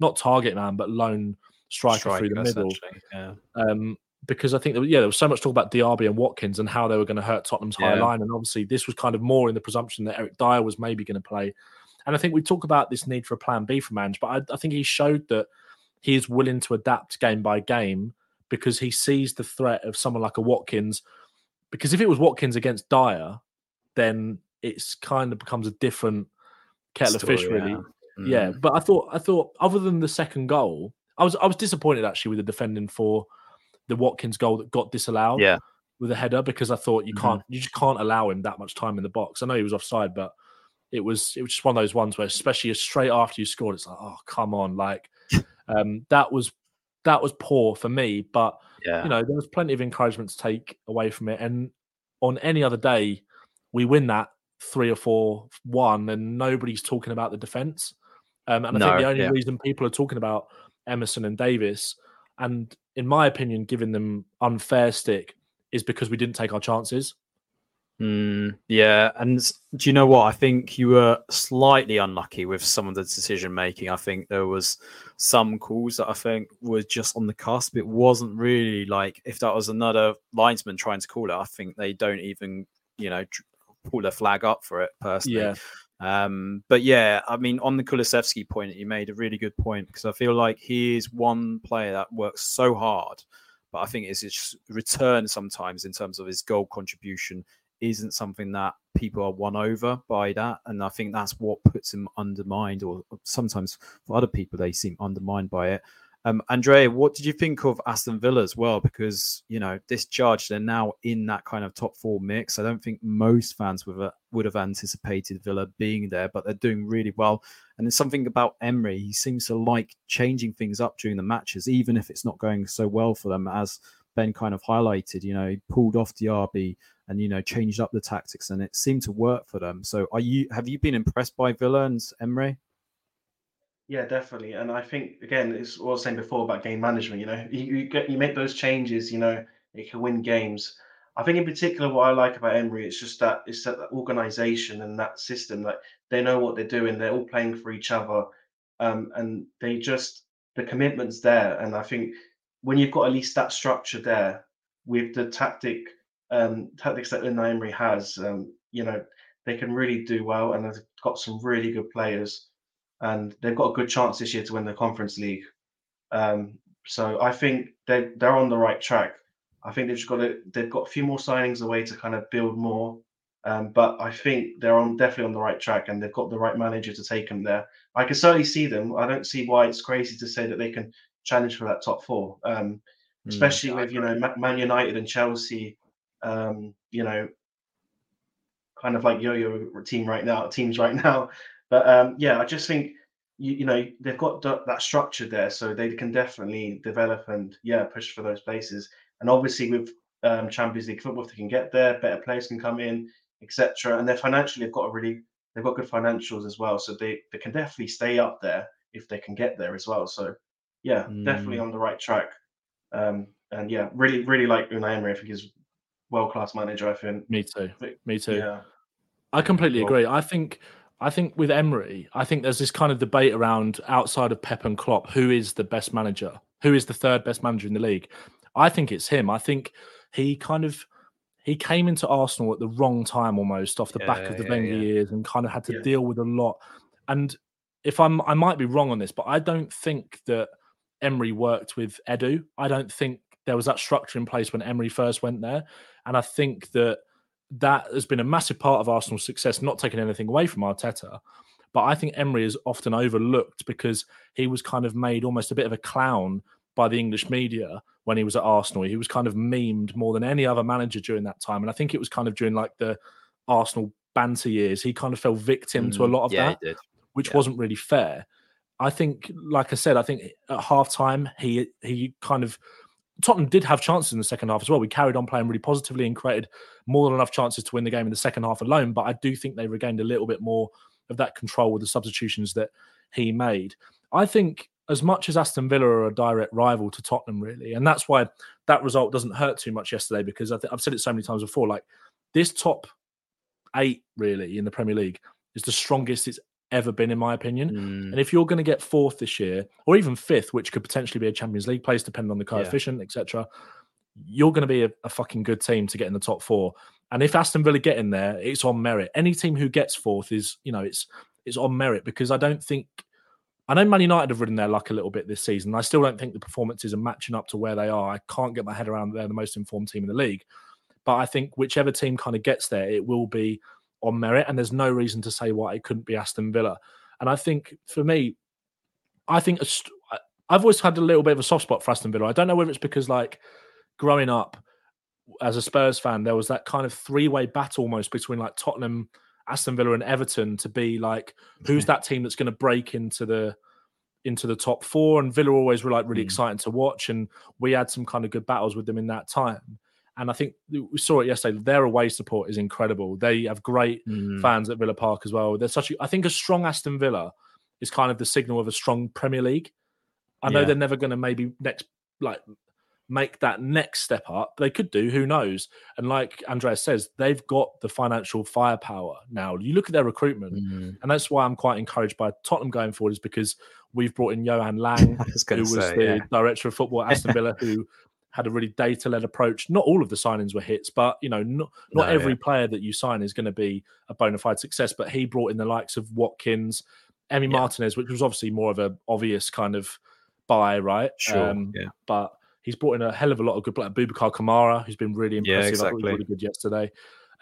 not target man, but lone striker, striker through the middle. Yeah. Um, because I think that, yeah, there was so much talk about Diaby and Watkins and how they were going to hurt Tottenham's yeah. high line, and obviously this was kind of more in the presumption that Eric Dier was maybe going to play. And I think we talk about this need for a plan B from Ange, but I, I think he showed that he is willing to adapt game by game because he sees the threat of someone like a Watkins. Because if it was Watkins against Dier, then it's kind of becomes a different kettle Story, of fish, really. Yeah. Mm. yeah. But I thought, I thought, other than the second goal, I was, I was disappointed actually with the defending for the Watkins goal that got disallowed. Yeah. With a header because I thought you can't mm-hmm. you just can't allow him that much time in the box. I know he was offside, but it was it was just one of those ones where especially straight after you scored, it's like, oh come on. Like um that was that was poor for me. But yeah. you know, there was plenty of encouragement to take away from it. And on any other day, we win that three or four one, and nobody's talking about the defense. Um, and I no, think the only yeah. reason people are talking about Emerson and Davies, and in my opinion, giving them unfair stick is because we didn't take our chances. Mm, yeah, and do you know what? I think you were slightly unlucky with some of the decision making. I think there was some calls that I think were just on the cusp. It wasn't really like if that was another linesman trying to call it. I think they don't even, you know, pull a flag up for it personally. Yeah. Um, but yeah, I mean, on the Kulusevski point, you made a really good point because I feel like he is one player that works so hard, but I think it's his return sometimes in terms of his goal contribution isn't something that people are won over by that, and I think that's what puts him undermined, or sometimes for other people they seem undermined by it. Um, Andrea, what did you think of Aston Villa as well? Because you know this charge, they're now in that kind of top four mix. I don't think most fans would have, would have anticipated Villa being there, but they're doing really well. And there's something about Emery; he seems to like changing things up during the matches, even if it's not going so well for them. As Ben kind of highlighted, you know, he pulled off Diaby and you know changed up the tactics, and it seemed to work for them. So, are you have you been impressed by Villa and Emery? Yeah, definitely. And I think again, it's what I was saying before about game management. You know, you, you get you make those changes. You know, it can win games. I think in particular, what I like about Emery, it's just that it's that organization and that system that they know what they're doing. They're all playing for each other, um, and they just the commitment's there. And I think when you've got at least that structure there with the tactic um, tactics that Unai Emery has, um, you know, they can really do well, and they've got some really good players and they've got a good chance this year to win the Conference League. Um, so I think they they're on the right track. I think they've just got to, they've got a few more signings away to kind of build more. Um, but I think they're on definitely on the right track, and they've got the right manager to take them there. I can certainly see them. I don't see why it's crazy to say that they can challenge for that top four, um, hmm. especially mm, with you know Man United and Chelsea. Um, you know, kind of like yo-yo team right now, teams right now but um, yeah, I just think you, you know they've got th- that structure there, so they can definitely develop and yeah push for those places. And obviously with um, Champions League football, if they can get there, better players can come in, etc. And they're financially they've got a really they've got good financials as well, so they they can definitely stay up there if they can get there as well. So yeah, mm. definitely on the right track. Um, and yeah, really really like Unai Emery. I think he's world class manager. I think. Me too. Me too. Yeah. I completely agree. I think I think with Emery, I think there's this kind of debate around outside of Pep and Klopp, who is the best manager? Who is the third best manager in the league? I think it's him. I think he kind of he came into Arsenal at the wrong time almost off the yeah, back of the yeah, Wenger yeah. years and kind of had to deal with a lot. And if I'm I might be wrong on this, but I don't think that Emery worked with Edu. I don't think there was that structure in place when Emery first went there. And I think that that has been a massive part of Arsenal's success, not taking anything away from Arteta. But I think Emery is often overlooked because he was kind of made almost a bit of a clown by the English media when he was at Arsenal. He was kind of memed more than any other manager during that time. And I think it was kind of during like the Arsenal banter years, he kind of fell victim mm, to a mm, lot of yeah, that, which yeah. wasn't really fair. I think, like I said, I think at halftime he he kind of Tottenham did have chances in the second half as well. We carried on playing really positively and created more than enough chances to win the game in the second half alone. But I do think they regained a little bit more of that control with the substitutions that he made. I think as much as Aston Villa are a direct rival to Tottenham, really, and that's why that result doesn't hurt too much yesterday because I I've said it so many times before. Like this top eight, really, in the Premier League is the strongest it's ever been, in my opinion. Mm. And if you're going to get fourth this year, or even fifth, which could potentially be a Champions League place, depending on the coefficient, yeah. etc., you're going to be a, a, fucking good team to get in the top four. And if Aston Villa get in there, it's on merit. Any team who gets fourth is, you know, it's it's on merit because I don't think. I know Man United have ridden their luck a little bit this season. I still don't think the performances are matching up to where they are. I can't get my head around they're the most informed team in the league. But I think whichever team kind of gets there, it will be on merit, and there's no reason to say why it couldn't be Aston Villa. And I think for me, I think i I've always had a little bit of a soft spot for Aston Villa. I don't know whether it's because like growing up as a Spurs fan, there was that kind of three way battle almost between like Tottenham, Aston Villa, and Everton to be like, who's that team that's going to break into the into the top four? And Villa always were like really mm. exciting to watch, and we had some kind of good battles with them in that time. And I think we saw it yesterday. Their away support is incredible. They have great mm. fans at Villa Park as well. They're such. A, I think a strong Aston Villa is kind of the signal of a strong Premier League. I know yeah. they're never going to maybe next like make that next step up. They could do, who knows? And like Andreas says, they've got the financial firepower now. You look at their recruitment, mm. and that's why I'm quite encouraged by Tottenham going forward, is because we've brought in Johan Lange, was who was say, the yeah. director of football at Aston Villa, who had a really data led approach. Not all of the signings were hits, but you know, not, not no, every yeah. player that you sign is going to be a bona fide success. But he brought in the likes of Watkins, Emi yeah. Martinez, which was obviously more of an obvious kind of buy, right? Sure. Um, yeah. But he's brought in a hell of a lot of good players. Boubacar Kamara, who's been really impressive. Yeah, exactly. really good yesterday.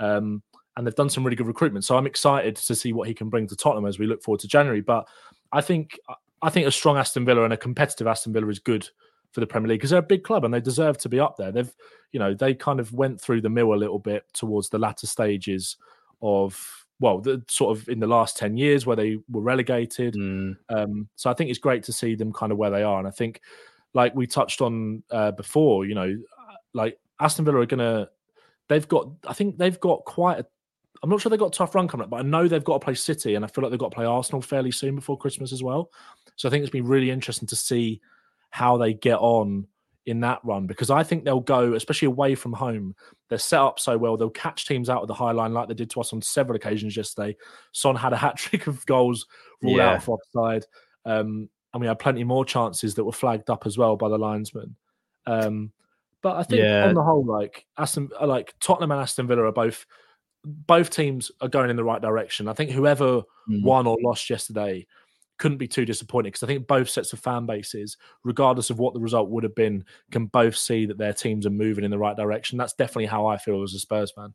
Um, and they've done some really good recruitment. So I'm excited to see what he can bring to Tottenham as we look forward to January. But I think I think a strong Aston Villa and a competitive Aston Villa is good for the Premier League because they're a big club and they deserve to be up there. They've, you know, they kind of went through the mill a little bit towards the latter stages of, well, the sort of in the last 10 years where they were relegated. Mm. Um, so I think it's great to see them kind of where they are. And I think, like we touched on uh, before, you know, like Aston Villa are going to, they've got, I think they've got quite a, I'm not sure they've got a tough run coming up, but I know they've got to play City and I feel like they've got to play Arsenal fairly soon before Christmas as well. So I think it's been really interesting to see how they get on in that run because I think they'll go, especially away from home. They're set up so well. They'll catch teams out of the high line like they did to us on several occasions yesterday. Son had a hat trick of goals ruled Yeah. out for offside. Um, and we had plenty more chances that were flagged up as well by the linesman. Um, but I think Yeah. on the whole, like Aston, uh, like Tottenham and Aston Villa are both both teams are going in the right direction. I think whoever Mm. won or lost yesterday couldn't be too disappointed because I think both sets of fan bases, regardless of what the result would have been, can both see that their teams are moving in the right direction. That's definitely how I feel as a Spurs fan.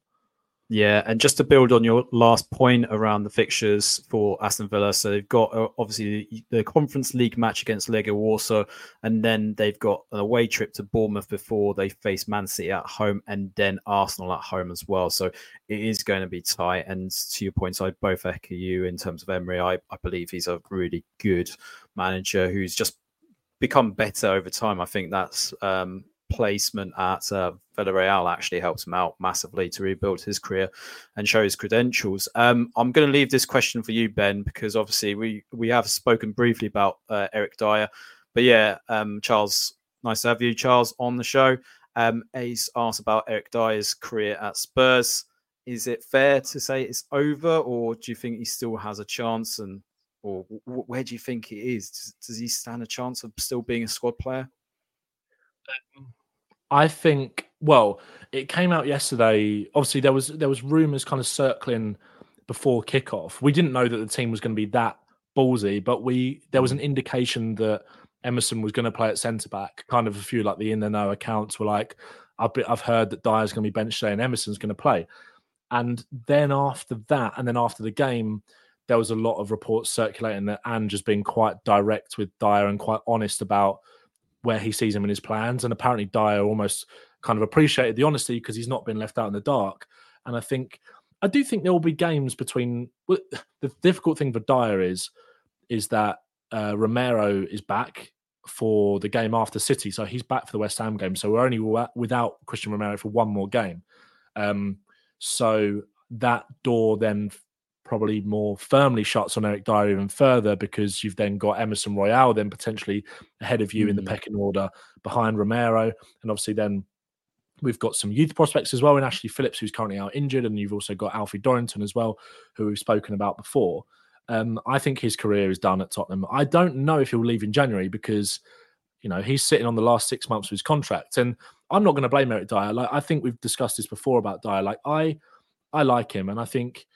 Yeah, and just to build on your last point around the fixtures for Aston Villa, so they've got uh, obviously the, Conference League match against Legia Warsaw, and then they've got an away trip to Bournemouth before they face Man City at home, and then Arsenal at home as well. So it is going to be tight. And to your point, I both echo you in terms of Emery. I, I believe he's a really good manager who's just become better over time. I think that's um, placement at uh, Villarreal actually helps him out massively to rebuild his career and show his credentials. Um, I'm going to leave this question for you, Ben, because obviously we we have spoken briefly about uh, Eric Dier, but yeah, um, Charles, nice to have you, Charles, on the show. Um, Ace asked about Eric Dier's career at Spurs. Is it fair to say it's over, or do you think he still has a chance? And or where do you think he is? Does, does he stand a chance of still being a squad player? I think well, it came out yesterday. Obviously, there was there was rumors kind of circling before kickoff. We didn't know that the team was going to be that ballsy, but we there was an indication that Emerson was going to play at centre back. Kind of a few like the in the know accounts were like, I've be, I've heard that Dier's going to be benched today and Emerson's going to play. And then after that, and then after the game, there was a lot of reports circulating that Ange has been quite direct with Dier and quite honest about where he sees him in his plans. And apparently Dier almost kind of appreciated the honesty because he's not been left out in the dark. And I think I do think there will be games between well, the difficult thing for Dier is is that uh, Romero is back for the game after City, so he's back for the West Ham game. So we're only without Christian Romero for one more game. Um, so that door then probably more firmly shuts on Eric Dier even further because you've then got Emerson Royal then potentially ahead of you in the Mm. pecking order behind Romero, and obviously then we've got some youth prospects as well in Ashley Phillips who's currently out injured, and you've also got Alfie Dorrington as well who we've spoken about before. Um, I think his career is done at Tottenham. I don't know if he'll leave in January because you know he's sitting on the last six months of his contract, and I'm not going to blame Eric Dier. Like I think we've discussed this before about Dier. Like I, I like him, and I think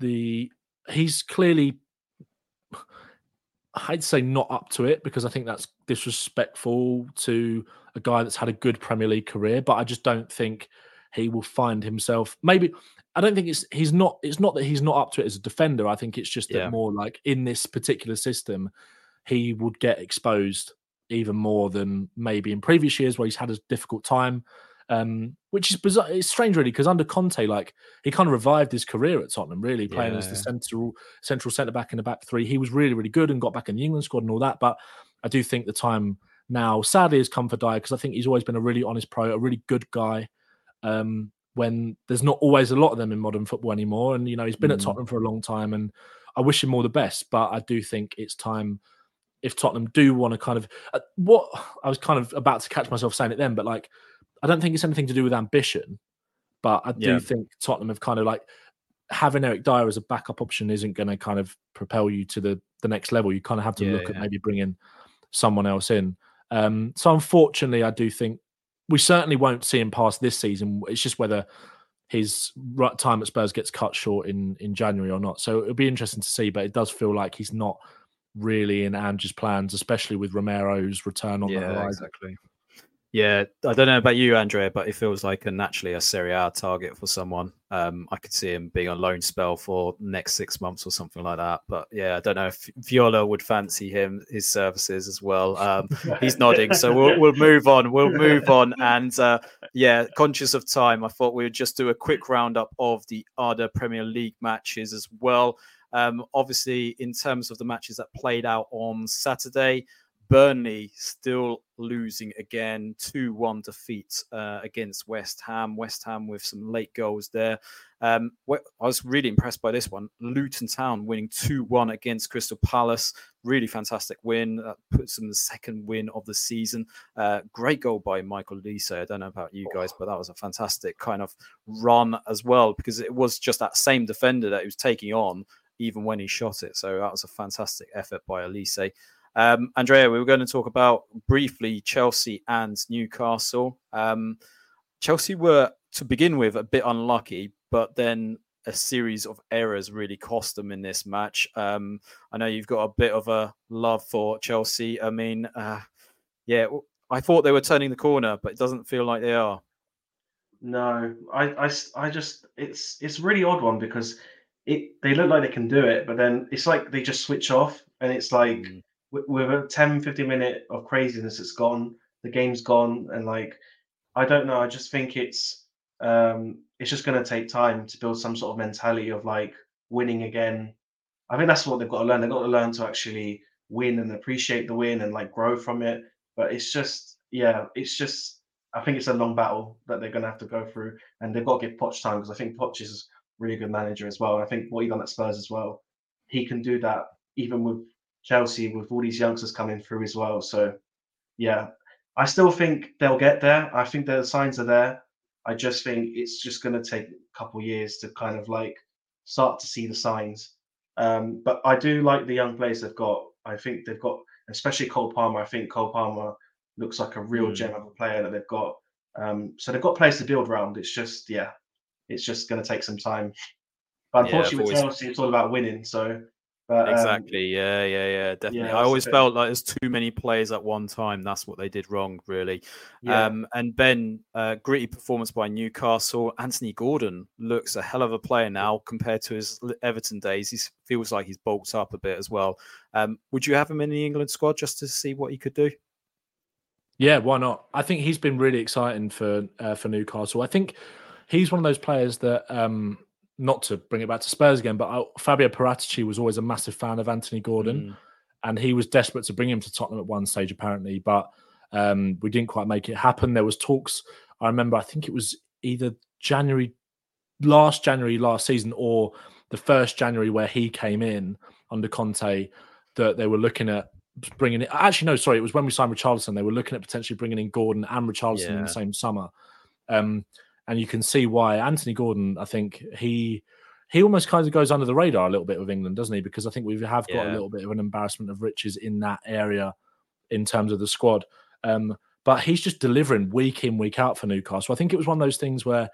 the he's clearly I'd say not up to it because I think that's disrespectful to a guy that's had a good Premier League career. But I just don't think he will find himself. Maybe I don't think it's he's not. It's not that he's not up to it as a defender. I think it's just that Yeah. more like in this particular system, he would get exposed even more than maybe in previous years where he's had a difficult time. Um, which is bizarre. It's strange, really, because under Conte, like he kind of revived his career at Tottenham, really playing as the Yeah. central central centre back in the back three. He was really, really good and got back in the England squad and all that. But I do think the time now, sadly, has come for Dier because I think he's always been a really honest pro, a really good guy. Um, when there's not always a lot of them in modern football anymore, and you know he's been at Mm. Tottenham for a long time, and I wish him all the best. But I do think it's time if Tottenham do want to kind of uh, what I was kind of about to catch myself saying it then, but like I don't think it's anything to do with ambition, but I do Yeah. think Tottenham have kind of like having Eric Dier as a backup option isn't going to kind of propel you to the the next level. You kind of have to Yeah, look at maybe bringing someone else in. Um, so unfortunately, I do think we certainly won't see him past this season. It's just whether his time at Spurs gets cut short in in January or not. So it'll be interesting to see. But it does feel like he's not really in Ange's plans, especially with Romero's return on the yeah, horizon. exactly. Yeah, I don't know about you, Andrea, but it feels like a naturally a Serie A target for someone. Um, I could see him being on loan spell for next six months or something like that. But yeah, I don't know if Viola would fancy him his services as well. Um, he's nodding, so we'll, we'll move on. We'll move on, and uh, yeah, conscious of time, I thought we would just do a quick roundup of the other Premier League matches as well. Um, obviously, in terms of the matches that played out on Saturday. Burnley still losing again, 2 1 defeat uh, against West Ham. West Ham with some late goals there. Um, I was really impressed by this one. Luton Town winning 2 1 against Crystal Palace. Really fantastic win. That puts them the second win of the season. Uh, great goal by Michael Olise. I don't know about you guys, but that was a fantastic kind of run as well because it was just that same defender that he was taking on even when he shot it. So that was a fantastic effort by Olise. Um, Andrea, we were going to talk about briefly Chelsea and Newcastle. Um, Chelsea were, to begin with, a bit unlucky, but then a series of errors really cost them in this match. Um, I know you've got a bit of a love for Chelsea. I mean, uh, yeah, I thought they were turning the corner, but it doesn't feel like they are. No, I, I, I just it's it's really odd one because it they look like they can do it, but then it's like they just switch off, and it's like mm with a 10 15 minute of craziness it's gone. The game's gone and like i don't know i just think it's um it's just going to take time to build some sort of mentality of like winning again. I think that's what they've got to learn. They've got to learn to actually win and appreciate the win and like grow from it. But it's just yeah it's just i think it's a long battle that they're going to have to go through and they've got to give Poch time because i think Poch is a really good manager as well and i think what he done at spurs as well he can do that even with Chelsea with all these youngsters coming through as well. So, yeah, I still think they'll get there. I think the signs are there. I just think it's just going to take a couple years to kind of like start to see the signs. Um, but I do like the young players they've got. I think they've got, especially Cole Palmer. I think Cole Palmer looks like a real mm. gem of a player that they've got. Um, so they've got players to build around. It's just, yeah, it's just going to take some time. But unfortunately, yeah, with Chelsea, it's all about winning. So but, um, exactly. Yeah, yeah, yeah. Definitely. Yeah, I always felt like there's too many players at one time. That's what they did wrong, really. Yeah. Um, and Ben, uh, gritty performance by Newcastle. Anthony Gordon looks a hell of a player now compared to his Everton days. He feels like he's bulked up a bit as well. Um, would you have him in the England squad just to see what he could do? Yeah, why not? I think he's been really exciting for uh, for Newcastle. I think he's one of those players that um, not to bring it back to Spurs again, but I, Fabio Paratici was always a massive fan of Anthony Gordon, mm. and he was desperate to bring him to Tottenham at one stage, apparently, but um, we didn't quite make it happen. There was talks. I remember, I think it was either January, last January last season, or the first January where he came in under Conte, that they were looking at bringing it. Actually, no, sorry, it was when we signed Richarlison. They were looking at potentially bringing in Gordon and Richarlison yeah. in the same summer. Um, and you can see why Anthony Gordon. I think he he almost kind of goes under the radar a little bit with England, doesn't he? Because I think we have got yeah. a little bit of an embarrassment of riches in that area in terms of the squad. Um, but he's just delivering week in, week out for Newcastle. I think it was one of those things where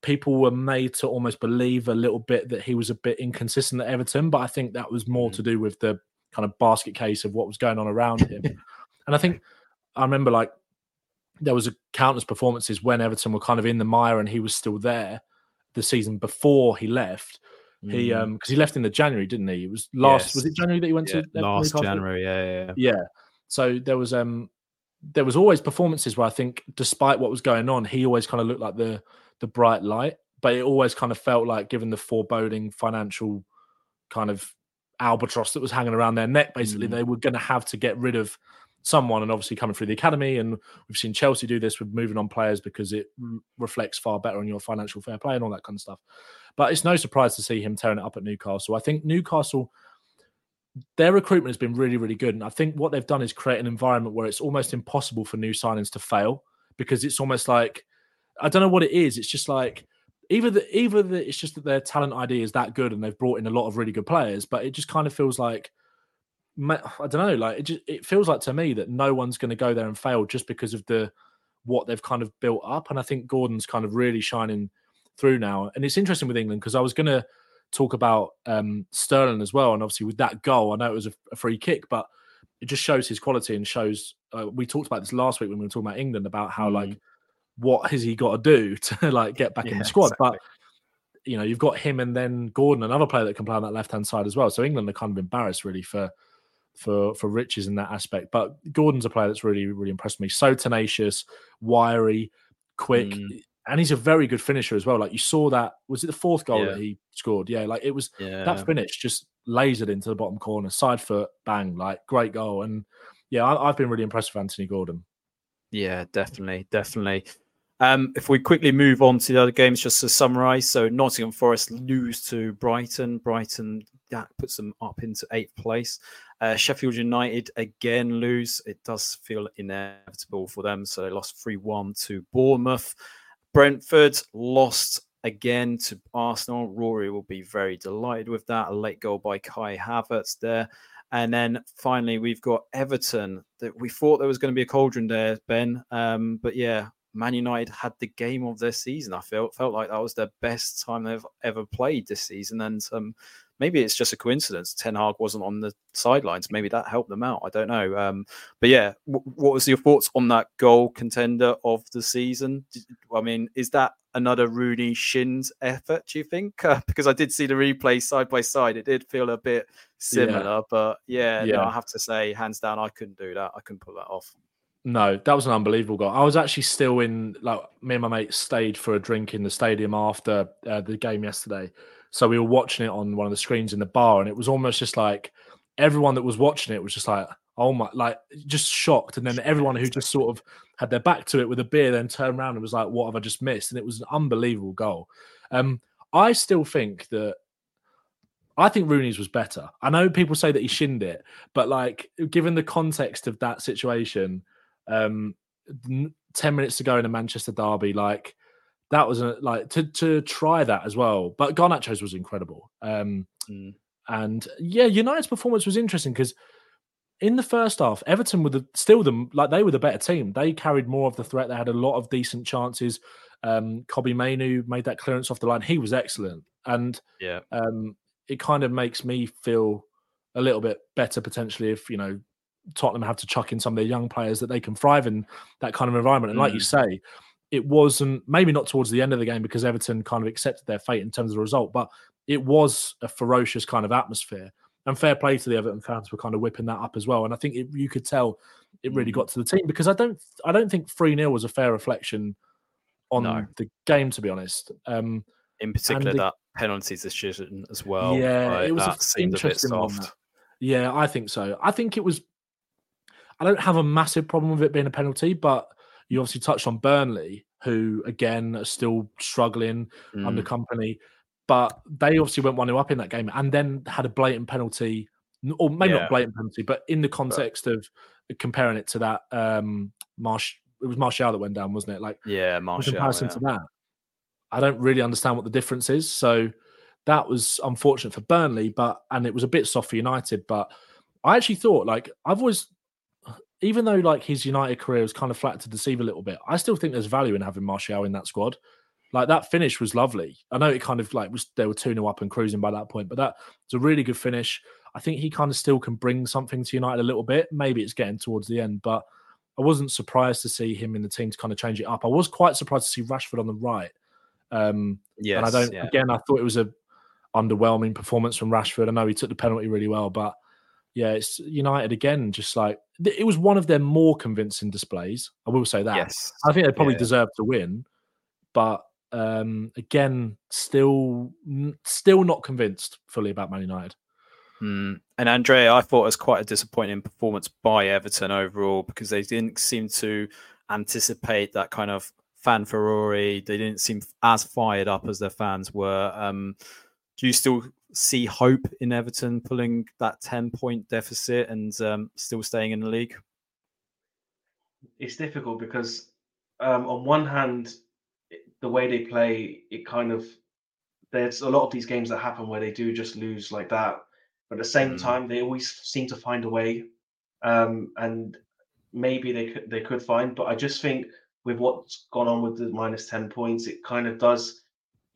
people were made to almost believe a little bit that he was a bit inconsistent at Everton, but I think that was more mm. to do with the kind of basket case of what was going on around him. and I think I remember like there was a countless performances when Everton were kind of in the mire and he was still there the season before he left. Mm. He um because he left in the January, didn't he? It was last yes. was it January that he went yeah, to last Newcastle? January, yeah, yeah, yeah. So there was um there was always performances where I think despite what was going on, he always kind of looked like the the bright light, but it always kind of felt like given the foreboding financial kind of albatross that was hanging around their neck, basically, mm. they were going to have to get rid of someone and obviously coming through the academy and we've seen chelsea do this with moving on players because it reflects far better on your financial fair play and all that kind of stuff. But it's no surprise to see him tearing it up at newcastle. I think newcastle their recruitment has been really really good and i think what they've done is create an environment where it's almost impossible for new signings to fail because it's almost like i don't know what it is it's just like either the either the, it's just that their talent ID is that good and they've brought in a lot of really good players but it just kind of feels like I don't know, like it just it feels like to me that no one's going to go there and fail just because of the what they've kind of built up, and I think Gordon's kind of really shining through now. And it's interesting with England because I was going to talk about um, Sterling as well, and obviously with that goal, I know it was a, a free kick, but it just shows his quality and shows. Uh, we talked about this last week when we were talking about England about how Mm. like what has he got to do to like get back in the squad, but you know you've got him and then Gordon, another player that can play on that left hand side as well. So England are kind of embarrassed really for for for riches in that aspect. But Gordon's a player that's really really impressed me. So tenacious, wiry, quick, Mm. and he's a very good finisher as well. Like you saw that was it the fourth goal Yeah. that he scored? Yeah, like it was Yeah. that finish just lasered into the bottom corner, side foot, bang, like great goal. And yeah, I, I've been really impressed with Anthony Gordon. Yeah, definitely, definitely. Um, if we quickly move on to the other games, just to summarise, so Nottingham Forest lose to Brighton. Brighton that puts them up into eighth place. Uh, Sheffield United again lose. It does feel inevitable for them, so they lost three one to Bournemouth. Brentford lost again to Arsenal. Ruairi will be very delighted with that. A late goal by Kai Havertz there. And then finally, we've got Everton. That we thought there was going to be a cauldron there, Ben. Um, but yeah, Man United had the game of their season. I felt felt like that was their best time they've ever played this season. And um, maybe it's just a coincidence. Ten Hag wasn't on the sidelines. Maybe that helped them out. I don't know. Um, but yeah, w- what was your thoughts on that goal contender of the season? Did- I mean, is that another Rooney Shins effort? Do you think? Uh, because I did see the replay side by side. It did feel a bit similar, but yeah, no, I have to say, hands down, I couldn't do that. I couldn't pull that off. No, that was an unbelievable goal. I was actually still in, like, me and my mate stayed for a drink in the stadium after uh, the game yesterday. So we were watching it on one of the screens in the bar, and it was almost just like everyone that was watching it was just like, oh my, like, just shocked. And then everyone who just sort of had their back to it with a beer then turned around and was like, what have I just missed? And it was an unbelievable goal. Um, I still think that. I think Rooney's was better. I know people say that he shinned it, but like given the context of that situation, um, n- ten minutes to go in a Manchester derby, like that was a, like to to try that as well. But Garnacho's was incredible. Um, Mm. and yeah, United's performance was interesting because in the first half, Everton were the, still the like they were the better team. They carried more of the threat. They had a lot of decent chances. Um, Kobbie Mainoo made that clearance off the line. He was excellent, and Yeah. um, it kind of makes me feel a little bit better potentially if you know Tottenham have to chuck in some of their young players that they can thrive in that kind of environment. And like you say, it wasn't maybe not towards the end of the game because Everton kind of accepted their fate in terms of the result, but it was a ferocious kind of atmosphere. And fair play to the Everton fans for kind of whipping that up as well. And I think it, you could tell it really Mhm. got to the team because I don't I don't think three 0 was a fair reflection on No. the game to be honest. Um, In particular, the- that penalties decision as well. Yeah, like, it was a that seemed a bit soft. Yeah, I think so. I think it was. I don't have a massive problem with it being a penalty, but you obviously touched on Burnley, who again are still struggling under Mm. Kompany, but they obviously went one 0 up in that game and then had a blatant penalty, or maybe Yeah. not blatant penalty, but in the context of comparing it to that um Marsh, it was Martial that went down, wasn't it? Like Yeah, in Martial. comparison yeah. to that. I don't really understand what the difference is. So that was unfortunate for Burnley, but and it was a bit soft for United. But I actually thought like I've always even though like his United career was kind of flat to deceive a little bit, I still think there's value in having Martial in that squad. Like that finish was lovely. I know it kind of like was they were 2 0 up and cruising by that point, but that was a really good finish. I think he kind of still can bring something to United a little bit. Maybe it's getting towards the end, but I wasn't surprised to see him in the team to kind of change it up. I was quite surprised to see Rashford on the right. Um, Yes, and I don't. yeah. Again, I thought it was a underwhelming performance from Rashford. I know he took the penalty really well, but yeah, it's United again. Just like it was one of their more convincing displays. I will say that. Yes. I think they probably yeah. deserved to win, but um, again, still, still not convinced fully about Man United. Mm. And Andrea, I thought it was quite a disappointing performance by Everton overall because they didn't seem to anticipate that kind of fan furore. They didn't seem as fired up as their fans were. Um, do you still see hope in Everton pulling that 10 point deficit and um, still staying in the league? it's difficult because um, on one hand, the way they play, it kind of there's a lot of these games that happen where they do just lose like that, but at the same Mm. time, they always seem to find a way, um, and maybe they could they could find. But I just think with what's gone on with the minus ten points, it kind of does.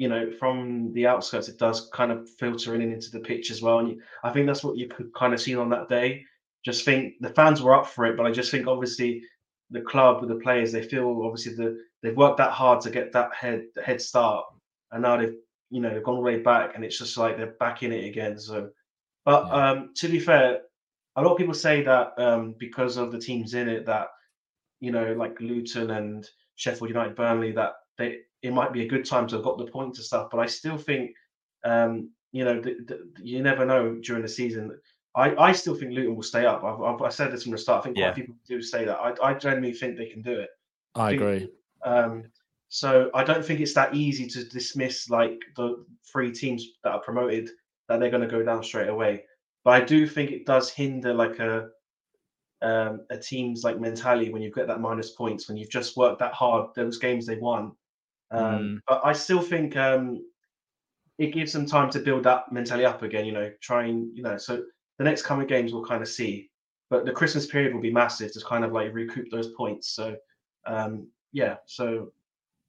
You know, from the outskirts, it does kind of filter in and into the pitch as well. And you, I think that's what you could kind of see on that day. just think the fans were up for it, but I just think obviously the club with the players they feel obviously the they've worked that hard to get that head head start, and now they've you know they've gone way back, and it's just like they're back in it again. So, but yeah. um, to be fair, a lot of people say that um, because of the teams in it that you know like Luton and Sheffield United, Burnley, that they it might be a good time to have got the points and stuff. But I still think um, you know the, the, you never know during the season. I, I still think Luton will stay up. I've, I've I said this from the start. I think yeah. people do say that. I, I genuinely think they can do it. I, I think, agree. Um, so I don't think it's that easy to dismiss like the three teams that are promoted that they're going to go down straight away. But I do think it does hinder like a um, a team's like mentality when you've got that minus points when you've just worked that hard those games they won. Um, mm. But I still think um, it gives them time to build that mentally up again. You know, trying you know so the next coming games we'll kind of see. But the Christmas period will be massive to kind of like recoup those points. So um, yeah, so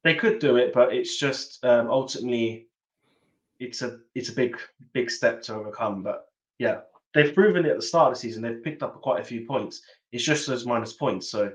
they could do it, but it's just um, ultimately it's a it's a big big step to overcome. But yeah, they've proven it at the start of the season. They've picked up quite a few points. It's just those minus points. So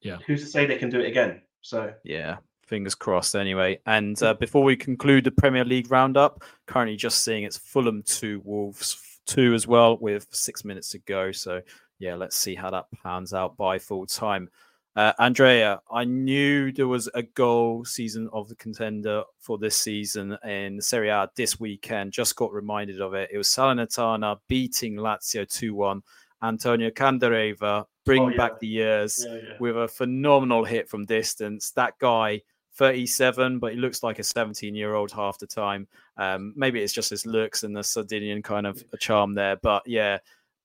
yeah, who's to say they can do it again? So yeah, fingers crossed. Anyway, and uh, before we conclude the Premier League roundup, currently just seeing it's Fulham two, Wolves two as well with six minutes to go. So yeah, let's see how that pans out by full time. Uh, Andrea, I knew there was a goal season of the contender for this season in Serie A this weekend. Just got reminded of it. It was Salernitana beating Lazio 2 1. Antonio Candreva bring oh, yeah. back the years yeah, yeah. with a phenomenal hit from distance. That guy, 37, but he looks like a 17 year old half the time. Um, maybe it's just his looks and the Sardinian kind of charm there. But yeah,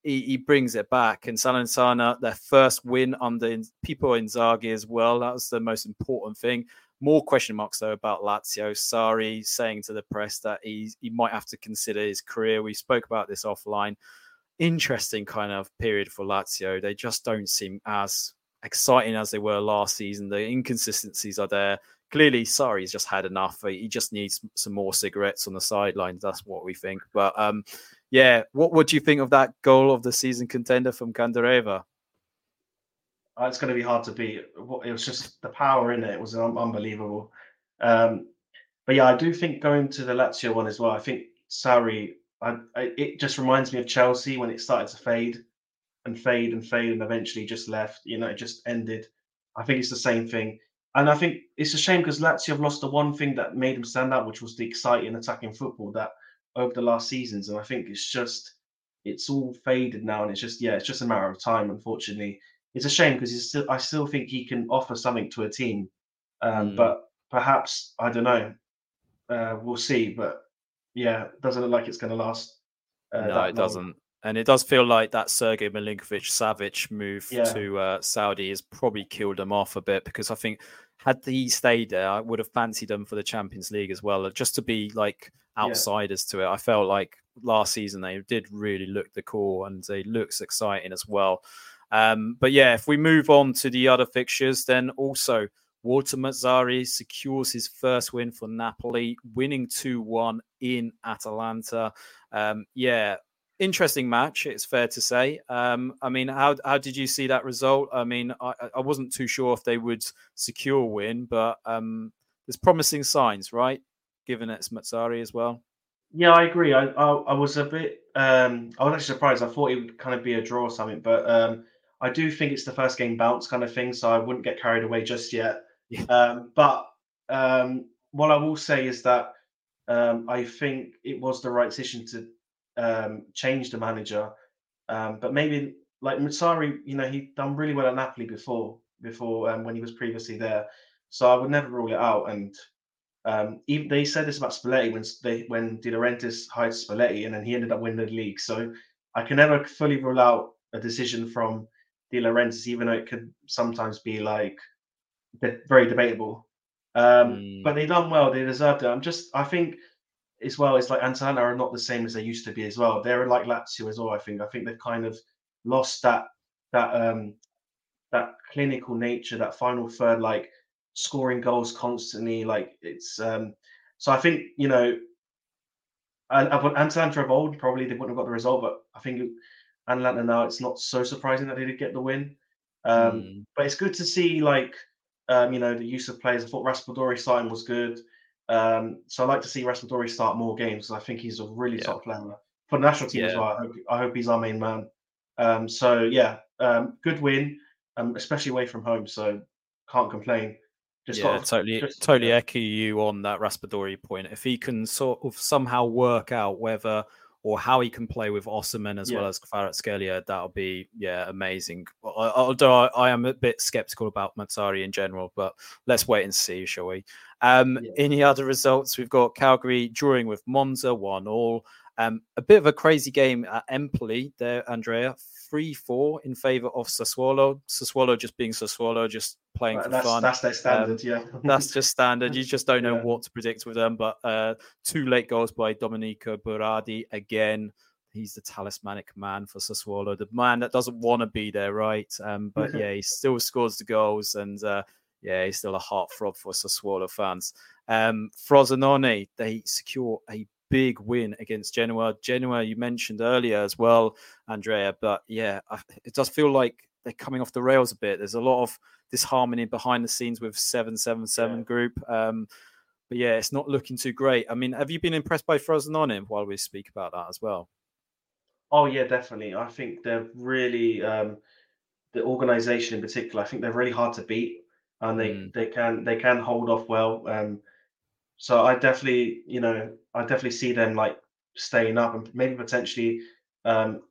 he, he, brings it back. And Salernitana, their first win under Pippo Inzaghi as well. That was the most important thing. More question marks though about Lazio. Sarri saying to the press that he he might have to consider his career. We spoke about this offline. Interesting kind of period for Lazio. They just don't seem as exciting as they were last season. The inconsistencies are there. Clearly, Sarri's just had enough. He just needs some more cigarettes on the sidelines. That's what we think. But um, yeah, what do you think of that goal of the season contender from Candreva? Uh, it's going to be hard to beat. It was just the power in it, it was unbelievable. Um, but yeah, I do think going to the Lazio one as well. I think Sarri, I, I, it just reminds me of Chelsea when it started to fade and fade and fade and eventually just left. You know, it just ended. I think it's the same thing. And I think it's a shame because Lazio have lost the one thing that made them stand out, which was the exciting attacking football that over the last seasons, and I think it's just it's all faded now, and it's just yeah, it's just a matter of time. Unfortunately, it's a shame because still I still think he can offer something to a team, um, mm. but perhaps I don't know. Uh, we'll see, but yeah, doesn't look like it's going to last. Uh, no, it long. doesn't. And it does feel like that Sergei Milinkovic Savic move yeah. to uh, Saudi has probably killed him off a bit because I think had he stayed there, I would have fancied him for the Champions League as well, just to be like outsiders yeah. to it. I felt like last season they did really look the core and they looks exciting as well. Um, but yeah, if we move on to the other fixtures, then also Walter Mazzarri secures his first win for Napoli, winning 2 1 in Atalanta. Um, yeah, interesting match. It's fair to say. Um, I mean, how how did you see that result? I mean, I, I wasn't too sure if they would secure a win, but um, there's promising signs, right? Given it's Mazzarri as well. Yeah, I agree. I I, I was a bit. Um, I was actually surprised. I thought it would kind of be a draw or something, but um, I do think it's the first game bounce kind of thing, so I wouldn't get carried away just yet. Yeah. Um, but um, what I will say is that um, I think it was the right decision to um, change the manager. Um, but maybe like Mazzarri, you know, he'd done really well at Napoli before, before um, when he was previously there. So I would never rule it out. And um, even they said this about Spalletti when they when De Laurentiis hired Spalletti, and then he ended up winning the league. So I can never fully rule out a decision from De Laurentiis, even though it could sometimes be like very debatable. Um, mm. But they done well; they deserved it. I'm just, I think as well, it's like Atalanta are not the same as they used to be as well. They're like Lazio as well. I think. I think they've kind of lost that that um that clinical nature, that final third, like scoring goals constantly. Like it's um so I think you know. Atalanta of old probably they wouldn't have got the result, but I think Atalanta now, it's not so surprising that they did get the win. Um, Mm. But it's good to see, like, um, you know, the use of players. I thought Raspadori sign was good. Um, so I like to see Raspadori start more games because I think he's a really Yeah. top player for the national team as well. I hope, I hope he's our main man. Um, so yeah, um, good win, um, especially away from home. So can't complain. Just yeah, totally, just- totally yeah. echo you on that Raspadori point. If he can sort of somehow work out whether or how he can play with Osimhen as well Yeah. as Kvaratskhelia, that'll be yeah amazing. Although I, I am a bit skeptical about Mazzarri in general, but let's wait and see, shall we? Um, Yeah. Any other results? We've got Cagliari drawing with Monza, one all. Um, a bit of a crazy game at Empoli there, Andrea. 3 4 in favor of Sassuolo. Sassuolo just being Sassuolo, just playing Right, for that's, fun that's their standard, yeah. that's just standard. You just don't know Yeah. what to predict with them. But uh, two late goals by Domenico Berardi again. He's the talismanic man for Sassuolo, the man that doesn't want to be there, right? Um, but yeah, he still scores the goals, and uh, yeah, he's still a heartthrob for Sassuolo fans. Um, Frosinone, they secure a big win against Genoa. Genoa, you mentioned earlier as well, Andrea. But yeah, it does feel like they're coming off the rails a bit. There's a lot of disharmony behind the scenes with 777 Yeah. group. Um, but yeah, it's not looking too great. I mean, have you been impressed by Frozen Frosinone while we speak about that as well? Oh yeah, definitely. I think they're really um, the organization in particular. I think they're really hard to beat, and they Mm. they can they can hold off well. Um, so I definitely, you know, I definitely see them like staying up and maybe potentially um,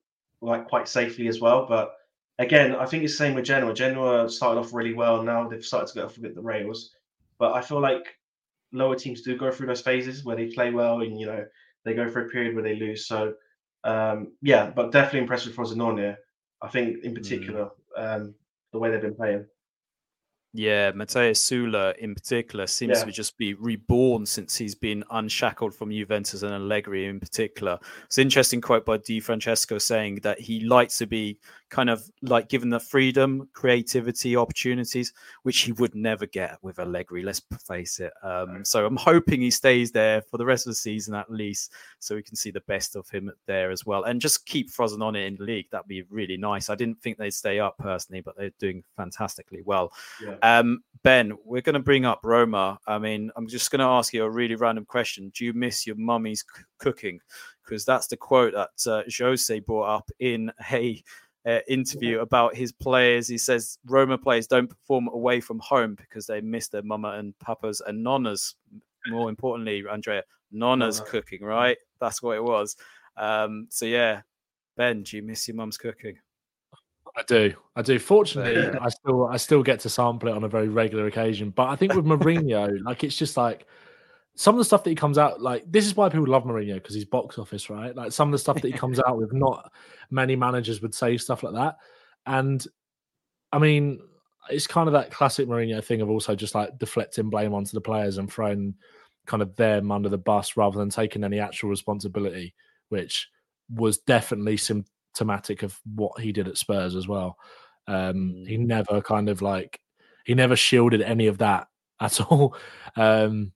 like quite safely as well. But again, I think it's the same with Genoa. Genoa started off really well, and now they've started to get off a bit the rails. But I feel like lower teams do go through those phases where they play well, and you know they go for a period where they lose. So um, yeah, but definitely impressed with Frosinone. I think in particular um, the way they've been playing. Yeah, Matías Soulé in particular seems Yeah. to just be reborn since he's been unshackled from Juventus and Allegri in particular. It's an interesting quote by Di Francesco saying that he likes to be kind of like given the freedom, creativity, opportunities, which he would never get with Allegri. Let's face it. Um, so I'm hoping he stays there for the rest of the season at least, so we can see the best of him there as well, and just keep Frosinone in the league. That'd be really nice. I didn't think they'd stay up personally, but they're doing fantastically well. Yeah. Um, Ben, we're going to bring up Roma. I mean, I'm just going to ask you a really random question. Do you miss your mummy's c- cooking? Because that's the quote that uh, Jose brought up in a uh, interview about his players. He says Roma players don't perform away from home because they miss their mama and papas and nonnas. More importantly, Andrea, nonna's Nonna. cooking, right? That's what it was. Um, so yeah, Ben, do you miss your mum's cooking? I do. I do. Fortunately, Yeah. I still I still get to sample it on a very regular occasion. But I think with Mourinho, like it's just like some of the stuff that he comes out like this is why people love Mourinho because he's box office, right? Like some of the stuff that he comes out with, not many managers would say stuff like that. And I mean, it's kind of that classic Mourinho thing of also just like deflecting blame onto the players and throwing kind of them under the bus rather than taking any actual responsibility, which was definitely symptomatic of what he did at Spurs as well. Um, he Mm. never kind of like he never shielded any of that at all. Um,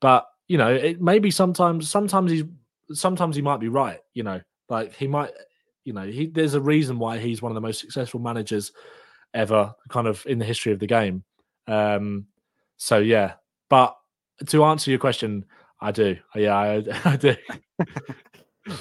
but you know, it maybe sometimes sometimes he's sometimes he might be right. You know, like he might, you know, he there's a reason why he's one of the most successful managers ever, kind of in the history of the game. Um, so yeah, but to answer your question, I do. Yeah, I, I do.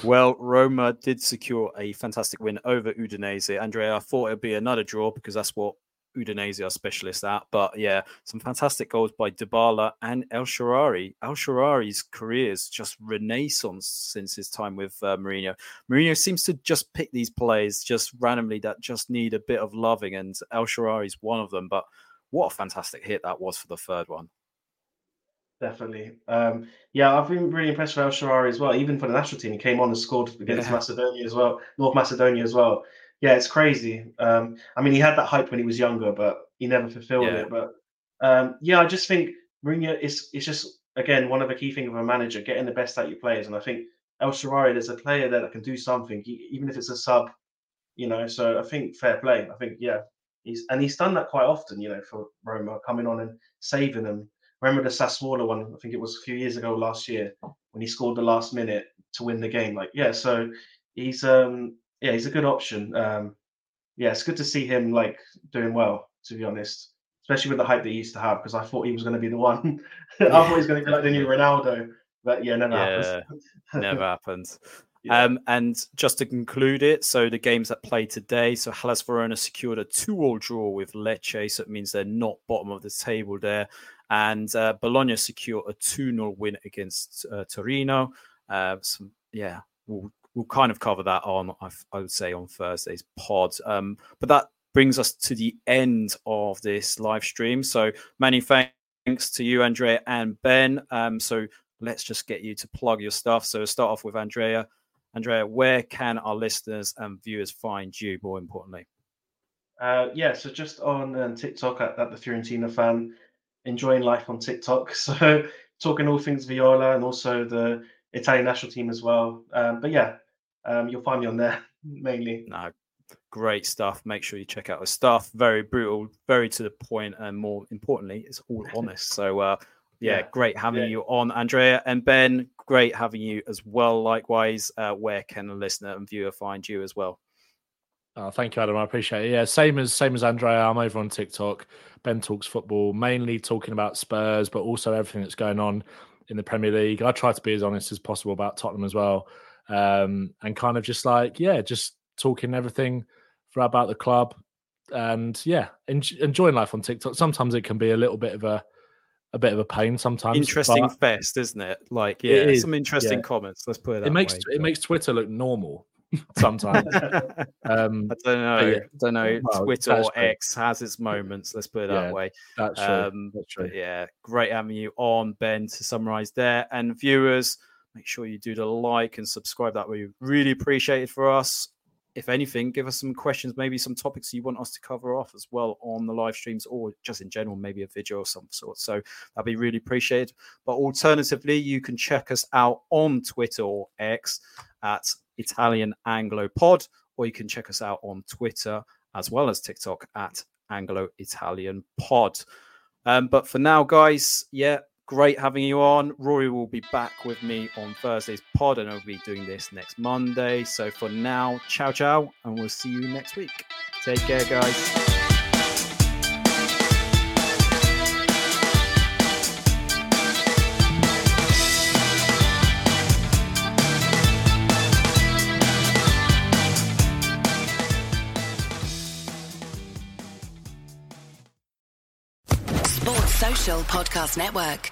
Well, Roma did secure a fantastic win over Udinese. Andrea, I thought it'd be another draw because that's what Udinese are specialists at. But yeah, some fantastic goals by Dybala and El Shaarawy. El Shaarawy's career is just renaissance since his time with uh, Mourinho. Mourinho seems to just pick these players just randomly that just need a bit of loving, and El Shaarawy's one of them. But what a fantastic hit that was for the third one. Definitely. Um, yeah, I've been really impressed with El Shaarawy as well. Even for the national team, he came on and scored against Yeah. Macedonia as well, North Macedonia as well. Yeah, it's crazy. Um, I mean, he had that hype when he was younger, but he never fulfilled Yeah. it. But um, yeah, I just think Mourinho is it's just again one of the key things of a manager getting the best out your players, and I think El Shaarawy there's a player there that can do something, even if it's a sub. You know, so I think fair play. I think yeah, he's and he's done that quite often. You know, for Roma coming on and saving them. Remember the Sassuolo one? I think it was a few years ago last year when he scored the last minute to win the game. Like, yeah, so he's um yeah, he's a good option. Um, yeah, it's good to see him like doing well. To be honest, especially with the hype that he used to have, because I thought he was going to be the one. I thought he was going to be like the new Ronaldo, but yeah, never Yeah, happens. Never happens. Yeah. Um, and just to conclude it, so the games that played today, so Hellas Verona secured a two-all draw with Lecce, so it means they're not bottom of the table there. And uh, Bologna secured a 2-0 win against uh, Torino. Uh, some, yeah, we'll, we'll kind of cover that on, I, would say, on Thursday's pod. Um, but that brings us to the end of this live stream. So many thanks to you, Andrea and Ben. Um, so let's just get you to plug your stuff. So start off with Andrea. Andrea, where can our listeners and viewers find you? More importantly, Uh, yeah, so just on um, TikTok at, at the Fiorentina fan, enjoying life on TikTok. So talking all things Viola and also the Italian national team as well. Um, but yeah, um, you'll find me on there mainly. no, great stuff. Make sure you check out the stuff. Very brutal, very to the point, and more importantly, it's all honest. So, uh, yeah, Yeah, great having yeah. you on, Andrea and Ben. Great having you as well. Likewise, uh, where can a listener and viewer find you as well? Oh, thank you, Adam. I appreciate it. Yeah, same as same as Andrea. I'm over on TikTok. Ben talks football, mainly talking about Spurs, but also everything that's going on in the Premier League. I try to be as honest as possible about Tottenham as well, um, and kind of just like yeah, just talking everything for about the club, and yeah, en- enjoying life on TikTok. Sometimes it can be a little bit of a a bit of a pain. Sometimes Interesting fest, isn't it? Like, It yeah, is, some interesting yeah. comments. Let's put it that It makes way. it makes Twitter look normal sometimes. um, I don't know. yeah. don't know. Well, Twitter or true. X has its moments. Let's put it that Yeah, way. that's true. Um, that's true. yeah, great having you on, Ben, to summarize there. And viewers, make sure you do the like and subscribe. That we really appreciate it for us. If anything, give us some questions, maybe some topics you want us to cover off as well on the live streams or just in general, maybe a video of some sort. So that'd be really appreciated. But alternatively, you can check us out on Twitter or X at Italian Anglo Pod, or you can check us out on Twitter as well as TikTok at Anglo Italian Pod. Um, but for now, guys, yeah, great having you on. Ruairi will be back with me on Thursday's pod, and I'll be doing this next Monday. So for now, ciao, ciao, and we'll see you next week. Take care, guys. Podcast Network.